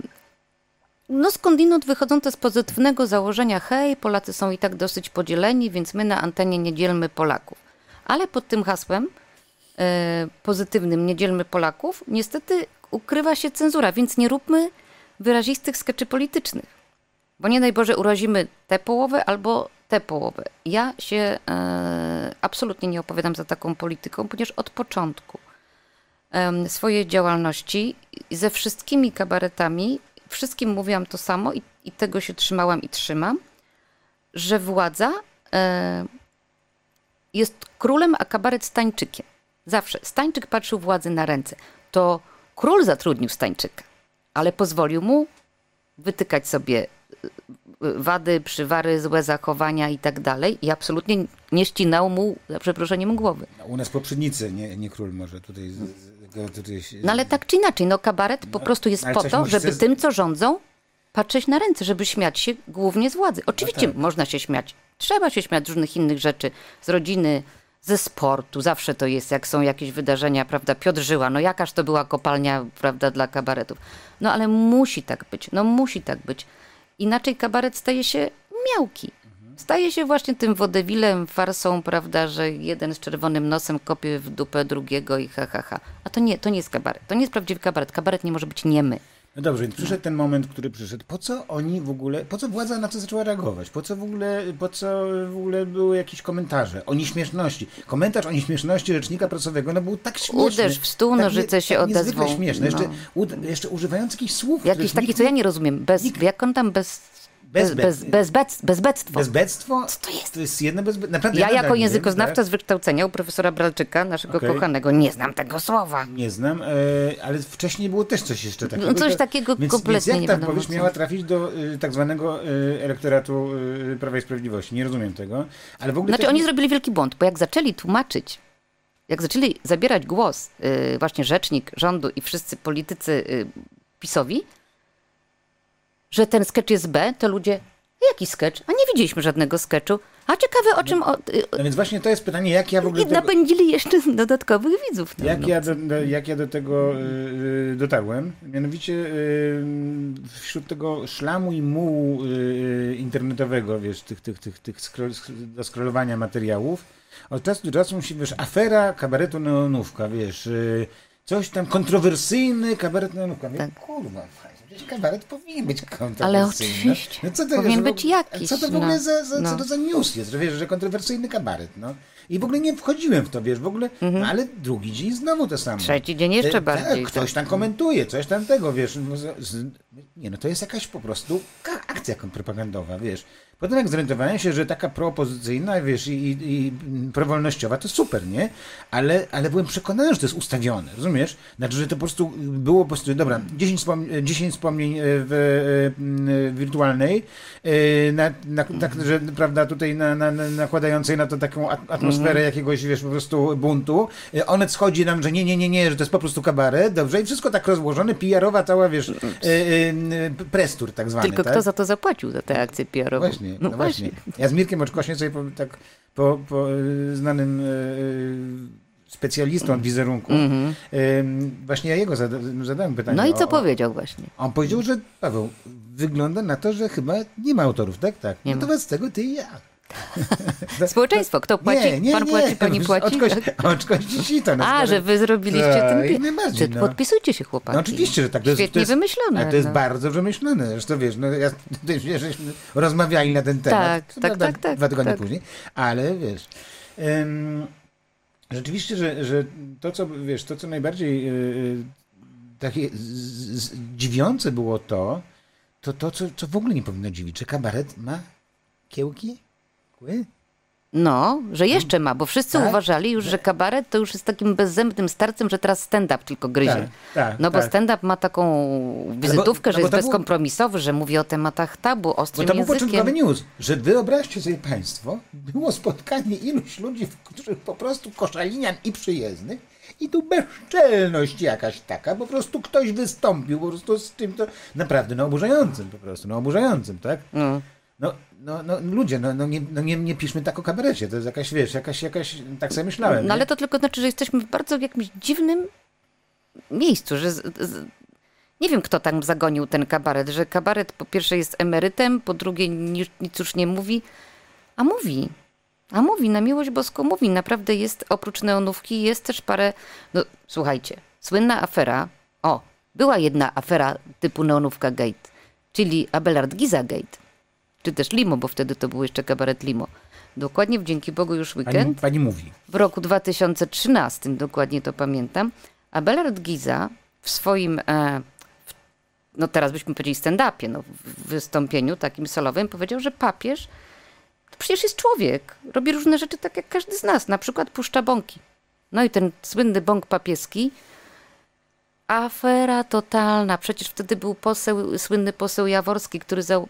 no skądinąd wychodzące z pozytywnego założenia, hej, Polacy są i tak dosyć podzieleni, więc my na antenie nie dzielmy Polaków. Ale pod tym hasłem e, pozytywnym nie dzielmy Polaków, niestety ukrywa się cenzura, więc nie róbmy wyrazistych skeczy politycznych. Bo nie daj Boże urazimy tę połowę albo tę połowę. Ja się e, absolutnie nie opowiadam za taką polityką, ponieważ od początku em, swojej działalności ze wszystkimi kabaretami, wszystkim mówiłam to samo i, i tego się trzymałam i trzymam, że władza e, jest królem, a kabaret stańczykiem. Zawsze. Stańczyk patrzył władzy na ręce. To król zatrudnił stańczyka, ale pozwolił mu wytykać sobie wady, przywary, złe zachowania i tak dalej i absolutnie nie ścinał mu, za przeproszeniem, głowy. No, U nas poprzednicy, nie, nie król może tutaj. Z, z, tutaj No ale tak czy inaczej, no kabaret po prostu jest po to, żeby ze- tym, co rządzą, patrzeć na ręce, żeby śmiać się głównie z władzy. Oczywiście tak. można się śmiać, trzeba się śmiać z różnych innych rzeczy, z rodziny, ze sportu. Zawsze to jest, jak są jakieś wydarzenia, prawda? Piotr Żyła, no jakaż to była kopalnia, prawda, dla kabaretów. No ale musi tak być, no musi tak być. Inaczej kabaret staje się miałki. Staje się właśnie tym wodewilem, farsą, prawda, że jeden z czerwonym nosem kopie w dupę drugiego i ha, ha, ha. A to nie, to nie jest kabaret. To nie jest prawdziwy kabaret. Kabaret nie może być niemy. No dobrze, więc przyszedł ten moment, który przyszedł. Po co oni w ogóle, po co władza na to zaczęła reagować? Po co w ogóle, po co w ogóle były jakieś komentarze o nieśmieszności? Komentarz o nieśmieszności rzecznika prasowego, no był tak śmieszny. Uderz w stół, tak nożyce nie- się tak odezwą. niezwykle śmieszny. Jeszcze, No. ud- jeszcze używając jakichś słów, Jakiś taki, nikt co ja nie rozumiem. Bez, nikt- jak on tam bez... Bez- Bez, bez, bez, bez, bezbectwo. Bezbectwo? Co to jest? To jest jedno bezbe... Naprawdę Ja jako językoznawca tak? z wykształcenia u profesora Bralczyka, naszego Okej. kochanego, nie znam tego słowa. Nie znam, e, ale wcześniej było też coś jeszcze takiego. No coś To- takiego więc, kompletnie więc jak nie ta co. miała trafić do y, tak zwanego y, elektoratu y, Prawa i Sprawiedliwości? Nie rozumiem tego. Ale w ogóle Znaczy też oni zrobili wielki błąd, bo jak zaczęli tłumaczyć, jak zaczęli zabierać głos właśnie rzecznik rządu i wszyscy politycy PiSowi, że ten sketch jest B, to ludzie, jaki sketch? A nie widzieliśmy żadnego sketchu. A ciekawe o czym... O, y, No więc właśnie to jest pytanie, jak ja w ogóle I tego, napędzili jeszcze dodatkowych widzów. Jak, no. ja do, jak ja do tego y, y, dotarłem? Mianowicie wśród tego szlamu i mułu internetowego, wiesz, tych, tych, tych, tych scroll, do scrollowania materiałów, od czasu do czasu musi, wiesz, afera kabaretu neonówka, wiesz, coś tam kontrowersyjny kabaret neonówka. Mówię, Tak. Kurwa, kabaret powinien być kontrowersyjny. Ale oczywiście. No, co to Powinien jest, być jakiś, Co to w ogóle no. za, za, co No. to za news jest, że wiesz, że kontrowersyjny kabaret, no. I w ogóle nie wchodziłem w to, wiesz, w ogóle, no, ale drugi dzień znowu to samo. Mhm. Trzeci dzień jeszcze E, bardziej, Tak, ktoś tam komentuje, coś tam tego, wiesz. No, z, nie, no to jest jakaś po prostu akcja propagandowa, wiesz. Potem jak zorientowałem się, że taka proopozycyjna, wiesz, i, i, i prowolnościowa, to super, nie? Ale, ale byłem przekonany, że to jest ustawione, rozumiesz? Znaczy, że to po prostu było po prostu, dobra, 10, wspom 10 wspomnień e, w e, m, wirtualnej, e, na, na, tak, że, prawda, tutaj na, na, na, nakładającej na to taką at- atmosferę jakiegoś, wiesz, po prostu buntu. E, Onet schodzi nam, że nie, nie, nie, nie, że to jest po prostu kabaret, dobrze? I wszystko tak rozłożone, PR-owa cała, wiesz, e, e, prestur tak zwany, Tylko tak? kto za to zapłacił, za tę akcję PR-ową? Właśnie, no, właśnie. Ja z Mirkiem Oczkośnie sobie po, tak po, po y, znanym y, specjalistą od wizerunku, y, właśnie ja jego zada, zadałem pytanie. No i co o, powiedział właśnie? On powiedział, że Paweł, wygląda na to, że chyba nie ma autorów, tak? Tak. Nie no to ma. tego ty i ja. *laughs* Społeczeństwo, kto płaci? Nie, nie, Pan nie. płaci, pani płaci? Oczkoś, oczkości sito. No, A, że wy zrobiliście Tak, ten Czy no. Podpisujcie się, chłopaki. No oczywiście, że tak. To jest, Świetnie to jest, wymyślone. Ale to jest no. bardzo wymyślone. Zresztą wiesz, no ja wiesz, żeśmy rozmawiali na ten temat. Tak, tak, tak, tak, Dwa tygodnie tak. później, ale wiesz. em, rzeczywiście, że, że to, co wiesz, to, co najbardziej yy, takie z, z, dziwiące było to, to to, co, co w ogóle nie powinno dziwić, że kabaret ma kiełki? No, że jeszcze ma, bo wszyscy Tak? uważali już, że kabaret to już jest takim bezzębnym starcem, że teraz stand-up tylko gryzie. Tak, tak, no bo tak. stand-up ma taką wizytówkę, no że bo jest to bezkompromisowy, że mówi o tematach tabu, Bo ostrym to był językiem. początkowy news, że wyobraźcie sobie Państwo, było spotkanie iluś ludzi, których po prostu koszalinian i przyjezdnych i tu bezczelność jakaś taka, po prostu ktoś wystąpił po prostu z tym to naprawdę no oburzającym po prostu, no oburzającym, tak? No. No, no, no ludzie, no, no, nie, no nie, nie piszmy tak o kabarecie, to jest jakaś, wiesz, jakaś, jakaś, tak sobie myślałem. No ale nie? to tylko znaczy, że jesteśmy w bardzo jakimś dziwnym miejscu, że z, z, nie wiem, kto tam zagonił ten kabaret, że kabaret po pierwsze jest emerytem, po drugie nic, nic już nie mówi, a mówi. A mówi, na miłość boską mówi. Naprawdę jest, oprócz neonówki, jest też parę... No, słuchajcie, słynna afera, o, była jedna afera typu neonówka gate, czyli Abelard Giza gate, czy też Limo, bo wtedy to był jeszcze kabaret Limo. Dokładnie w Dzięki Bogu już weekend Pani, pani mówi. w roku 2013, dokładnie to pamiętam, Abelard Giza w swoim, e, w, no teraz byśmy powiedzieli stand-upie, no, w wystąpieniu takim solowym powiedział, że papież to przecież jest człowiek, robi różne rzeczy tak jak każdy z nas, na przykład puszcza bąki. No i ten słynny bąk papieski, afera totalna. Przecież wtedy był poseł, słynny poseł Jaworski, który za,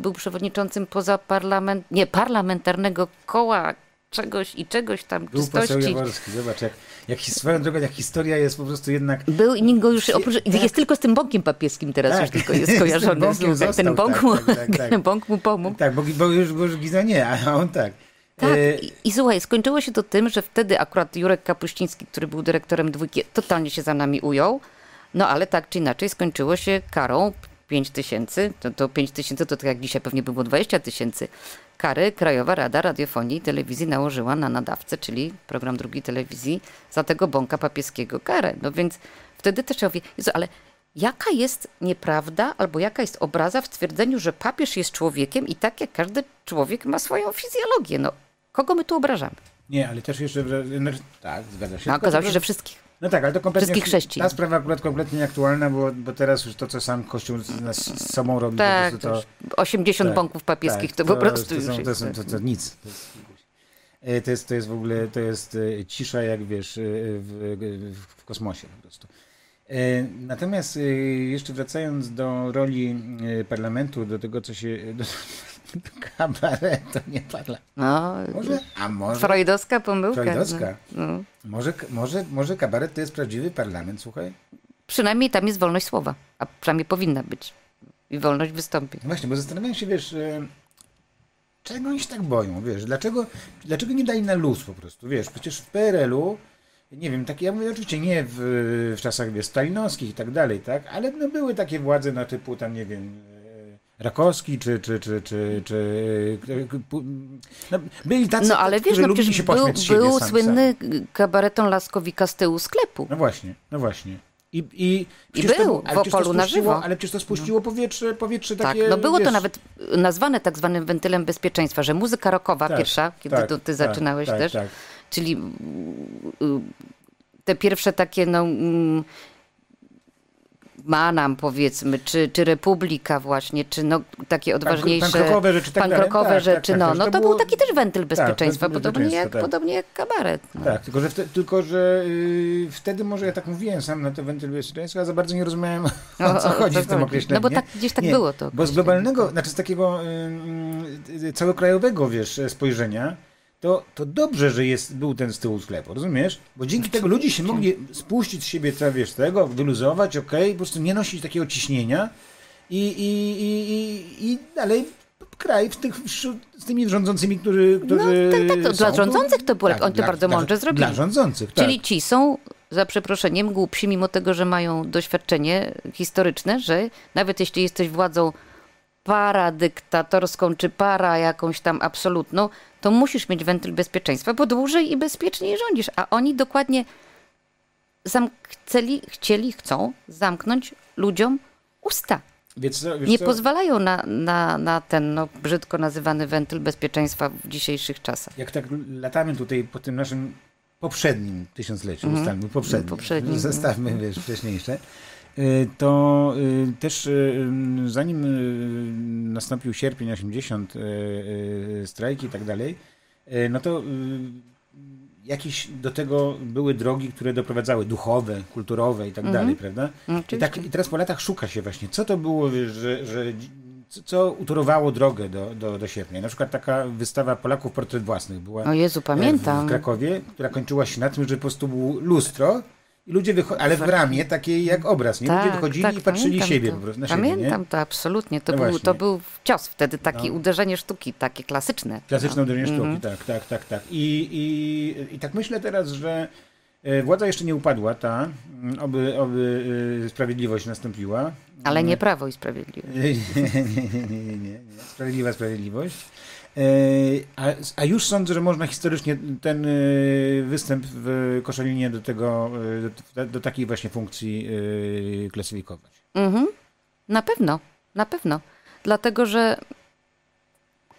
był przewodniczącym poza parlament, nie, parlamentarnego koła czegoś i czegoś tam Był poseł czystości. Jaworski, zobacz, jak, jak swoją drogą, jak historia jest po prostu jednak Był i nikt go już, oprócz, tak. jest tylko z tym bąkiem papieskim teraz Tak. już tylko *laughs* jest Z tym kojarzony. Słuchaj, ten został, bąk tak, mu, tak, tak, tak. ten *laughs* bąk mu pomógł. Tak, bo, bo, już, bo już Giza nie, a on tak. Tak, E, i, i słuchaj, skończyło się to tym, że wtedy akurat Jurek Kapuściński, który był dyrektorem dwójki, totalnie się za nami ujął, no ale tak czy inaczej skończyło się karą 5 tysięcy, to, to 5 tysięcy to tak jak dzisiaj pewnie by było 20 tysięcy. Kary Krajowa Rada Radiofonii i Telewizji nałożyła na nadawcę, czyli program drugi telewizji, za tego bąka papieskiego karę. No więc wtedy też ja mówię, Jezu, ale jaka jest nieprawda albo jaka jest obraza w twierdzeniu, że papież jest człowiekiem i tak jak każdy człowiek ma swoją fizjologię. No, kogo my tu obrażamy? Nie, ale też jeszcze, że, tak, zgadza się. No, okazało się, że wszystkich. No tak, ale to kompletnie... Wszystkich chrześcijan. Ta sprawa akurat kompletnie nieaktualna, bo, bo teraz już to, co sam Kościół z, nas, z sobą robi, Tak, po to prostu już 80 tak, bąków papieskich tak, to, po prostu to są, jest. to, są, to, to nic. To jest, e, to jest, to jest w ogóle, to jest e, cisza jak wiesz, e, w, w, kosmosie po prostu. Natomiast jeszcze wracając do roli parlamentu, do tego, co się... Do, do kabaretu, nie parlament. No, Może? A może... freudowska pomyłka. Freudowska. No. Może, może, może kabaret to jest prawdziwy parlament, słuchaj? Przynajmniej tam jest wolność słowa, a przynajmniej powinna być. I wolność wystąpień. No Właśnie, bo zastanawiam się, wiesz, e, czego oni się tak boją, wiesz, dlaczego, dlaczego nie dali na luz po prostu, wiesz, przecież w PRL-u, nie wiem, takie, ja mówię oczywiście nie w, w czasach, wiesz, stalinowskich i tak dalej, tak, ale no, były takie władze na typu tam, nie wiem, Rakowski, czy, czy, czy, czy, czy no, byli tacy, No ale wiesz, no przecież był, był słynny kabareton Laskowika z tyłu sklepu. No właśnie, no właśnie. I, i, I był to, w to Opolu na spuściło- żywo. Ale przecież to spuściło powietrze, powietrze Tak, takie, no było to wiesz, nawet nazwane tak zwanym wentylem bezpieczeństwa, że muzyka rockowa Tak, pierwsza, kiedy tak, to ty tak, zaczynałeś tak, też, tak. czyli y, te pierwsze takie no mm, Manam powiedzmy, czy, czy Republika właśnie, czy no takie odważniejsze pankrokowe rzeczy, tak dalej. pankrokowe Tak, rzeczy, tak, tak, no, no to to, było- był taki też wentyl bezpieczeństwa, wentyl podobnie, jak, bezpieczeństwa, tak. podobnie jak kabaret. No. Tak, tylko że, wte, tylko, że yy, wtedy może ja tak mówiłem sam na to wentyl bezpieczeństwa, a za bardzo nie rozumiałem *laughs* o, O- co chodzi w tym określeniu. No bo tak, gdzieś tak Nie, było to. Bo z globalnego, znaczy z takiego yy, całokrajowego, wiesz, spojrzenia, to, to dobrze, że jest, był ten z tyłu sklepu, rozumiesz? Bo dzięki tego ludzie się mogli spuścić z siebie, co, wiesz, tego, wyluzować, okej, po prostu nie nosić takiego ciśnienia i, i, i, i, dalej kraj w tych, z tymi rządzącymi, którzy, którzy tak, tak, to są, dla rządzących to było, oni to dla- bardzo mądrze zrobili. Dla rządzących, tak. Czyli ci są, za przeproszeniem, głupsi, mimo tego, że mają doświadczenie historyczne, że nawet jeśli jesteś władzą paradyktatorską czy para jakąś tam absolutną, to musisz mieć wentyl bezpieczeństwa, bo dłużej i bezpieczniej rządzisz. A oni dokładnie chcieli, chcieli, chcą zamknąć ludziom usta. Wiesz co, wiesz Nie co? pozwalają na, na, na ten no, brzydko nazywany wentyl bezpieczeństwa w dzisiejszych czasach. Jak tak latamy tutaj po tym naszym poprzednim tysiącleciu, ustalmy, poprzednim, Poprzednim, zostawmy, wiesz, wcześniejsze, to y, też y, zanim y, nastąpił sierpień 80, y, y, strajki i tak dalej, y, no to y, jakieś do tego były drogi, które doprowadzały, duchowe, kulturowe i tak dalej, prawda? I, Oczywiście. tak, I teraz po latach szuka się właśnie, co to było, że, że co- utorowało drogę do, do, do sierpnia. Na przykład taka wystawa Polaków portret własnych była O Jezu, pamiętam. w Krakowie, która kończyła się na tym, że po prostu było lustro i ludzie wycho- ale w ramie takiej jak obraz, nie? ludzie wychodzili i patrzyli Tak, pamiętam siebie to. po prostu, na Pamiętam siebie, nie? to absolutnie. To, No był, właśnie. to był cios wtedy, takie No. uderzenie sztuki, takie klasyczne. Klasyczne uderzenie sztuki, Mhm. tak, tak, tak, tak. I, i, I tak myślę teraz, że e, władza jeszcze nie upadła, ta, mm, oby, oby e, sprawiedliwość nastąpiła. Ale nie Prawo i Sprawiedliwość. *laughs* Nie, nie, nie, nie, nie. Sprawiedliwa sprawiedliwość. E, A, a już sądzę, że można historycznie ten e, występ w Koszalinie do tego, e, do, do takiej właśnie funkcji klasyfikować. Mhm. Na pewno, na pewno. Dlatego, że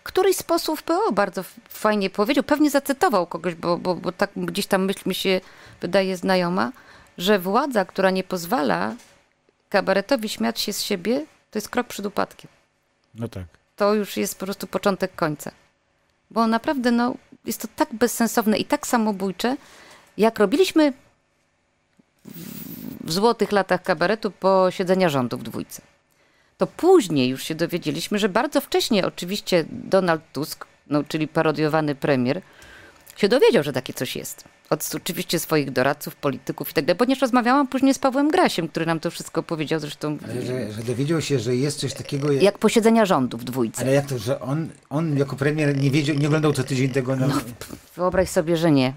któryś z posłów PO bardzo fajnie powiedział, pewnie zacytował kogoś, bo, bo, bo tak gdzieś tam myśl mi się wydaje znajoma, że władza, która nie pozwala kabaretowi śmiać się z siebie, to jest krok przed upadkiem. No tak. To już jest po prostu początek końca. Bo naprawdę no, jest to tak bezsensowne i tak samobójcze, jak robiliśmy w złotych latach kabaretu posiedzenia rządu w dwójce. To później już się dowiedzieliśmy, że bardzo wcześnie oczywiście Donald Tusk, no, czyli parodiowany premier, się dowiedział, że takie coś jest. Od oczywiście swoich doradców, polityków i tak dalej, ponieważ rozmawiałam później z Pawłem Grasiem, który nam to wszystko powiedział, zresztą Ale że, że dowiedział się, że jest coś takiego. Jak, jak posiedzenia rządu w dwójce. ale jak to, że on, on jako premier nie wiedział, nie oglądał co tydzień tego. No, Wyobraź sobie, że nie.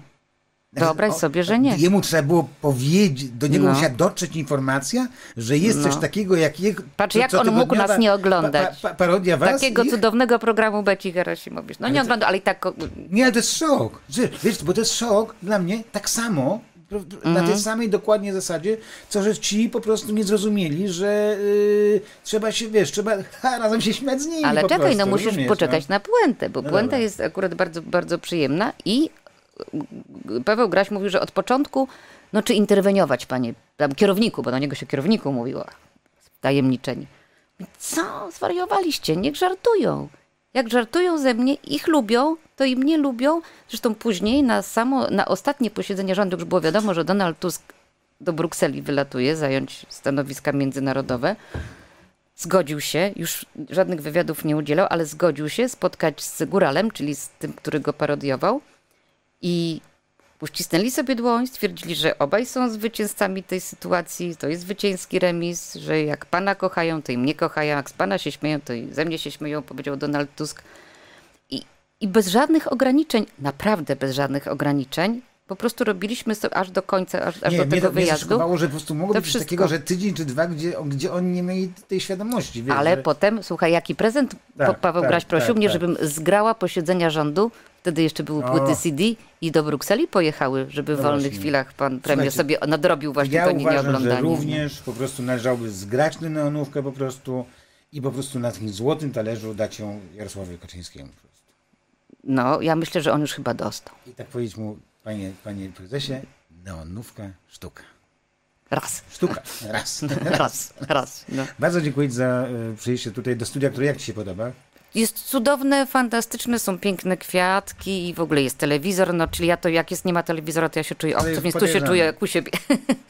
Wyobraź o- sobie, że nie. Jemu trzeba było powiedzieć, do niego No. musiała dotrzeć informacja, że jest coś No. takiego jak jego. Patrz, jak on mógł nas nie oglądać. Pa, pa, parodia was. Takiego i- cudownego programu Beci Gerasimowicz. No nie to- oglądał, ale i tak... Nie, ale to jest szok. Wiesz, bo to jest szok dla mnie tak samo, na Mhm. tej samej dokładnie zasadzie, co że ci po prostu nie zrozumieli, że y, trzeba się, wiesz, trzeba ha, *laughs* razem się śmiać z nimi. Ale czekaj, prostu, no musisz rozumiesz, poczekać no? na puentę, bo No puenta dobra. jest akurat bardzo, bardzo przyjemna i Paweł Graś mówił, że od początku, no czy interweniować, panie tam kierowniku, bo do niego się kierowniku mówiło, tajemniczeni. Co, zwariowaliście, niech żartują. Jak żartują ze mnie, ich lubią, to i mnie lubią. Zresztą później na samo, na ostatnie posiedzenie rządu już było wiadomo, że Donald Tusk do Brukseli wylatuje, zająć stanowiska międzynarodowe zgodził się, już żadnych wywiadów nie udzielał, ale zgodził się spotkać z Góralem, czyli z tym, który go parodiował. I uścisnęli sobie dłoń, stwierdzili, że obaj są zwycięzcami tej sytuacji, to jest zwycięski remis, że jak pana kochają, to i mnie kochają, jak z pana się śmieją, to i ze mnie się śmieją, powiedział Donald Tusk. I, i bez żadnych ograniczeń, naprawdę bez żadnych ograniczeń, po prostu robiliśmy sobie aż do końca, aż, aż Nie, do tego to, to wyjazdu. szokowało, że po prostu mogło To być wszystko. takiego, że tydzień czy dwa, gdzie, gdzie oni nie mieli tej świadomości. Wiesz, Ale że... potem, słuchaj, jaki prezent Tak, Paweł tak, Graś prosił tak, mnie, tak. żebym zgrała posiedzenia rządu. Wtedy jeszcze były O. płyty CD i do Brukseli pojechały, żeby w No wolnych właśnie. chwilach pan premier Słuchajcie, sobie nadrobił właśnie Ja to uważam, że nieoglądanie. również po prostu należałoby zgrać tę neonówkę po prostu i po prostu na takim złotym talerzu dać ją Jarosławowi Kaczyńskiemu. No, ja myślę, że on już chyba dostał. I tak powiedzieć mu, panie, panie prezesie, neonówka, sztuka. Raz, Sztuka, *laughs* raz. raz, raz. No. Bardzo dziękuję za y, przyjście tutaj do studia, które jak Ci się podoba? Jest cudowne, fantastyczne, są piękne kwiatki i w ogóle jest telewizor, no czyli ja to jak jest nie ma telewizora, to ja się czuję obco, więc tu się czuję jak u siebie.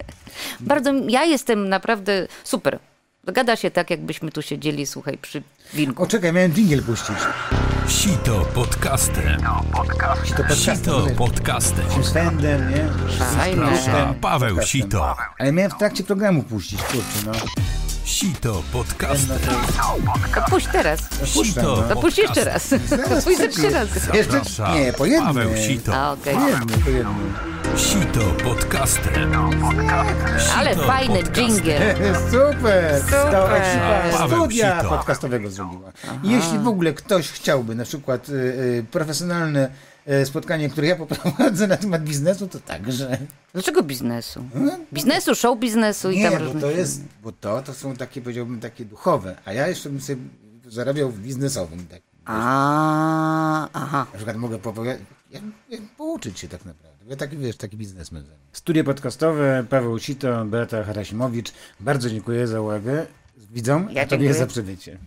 *laughs* Bardzo, ja jestem naprawdę super. Gada się tak, jakbyśmy tu siedzieli, słuchaj, przy winku. O, czekaj, miałem dżingiel puścić. Sito podcasty. Sito podcasty. Sito podcasty. Z Fendem, nie? Fajne. Paweł Podcastem. Sito. Ale miałem w trakcie programu puścić, kurczę, no. Sito podcasty. To puść teraz. Puszczam, Sito no. To puść jeszcze raz. Zaraz, Puść ze trzy razy. Jeszcze? Zaprasza Nie, po jednym. Paweł Sito. A, okej. Po jednym, po jednym. Sito podcasty. Ale Sito fajny dżingiel. *laughs* Super! To ekipa Paweł studia Sito. podcastowego zrobiła. Jeśli w ogóle ktoś chciałby na przykład y, y, profesjonalne spotkanie, które ja *laughs* poprowadzę na temat biznesu, to także. Dlaczego biznesu? Biznesu, show biznesu i Nie, tam bo różne- to jest, bo to, to są takie, powiedziałbym, takie duchowe, a ja jeszcze bym sobie zarabiał w biznesowym. Tak. A, aha. Na przykład mogę popowiadać, ja, ja, pouczyć się tak naprawdę. Ja taki, wiesz, taki biznesmen. Studio podcastowe, Paweł Sito, Beata Harasimowicz. Bardzo dziękuję za uwagę. Widzom, Ja a tobie dziękuję. za przybycie.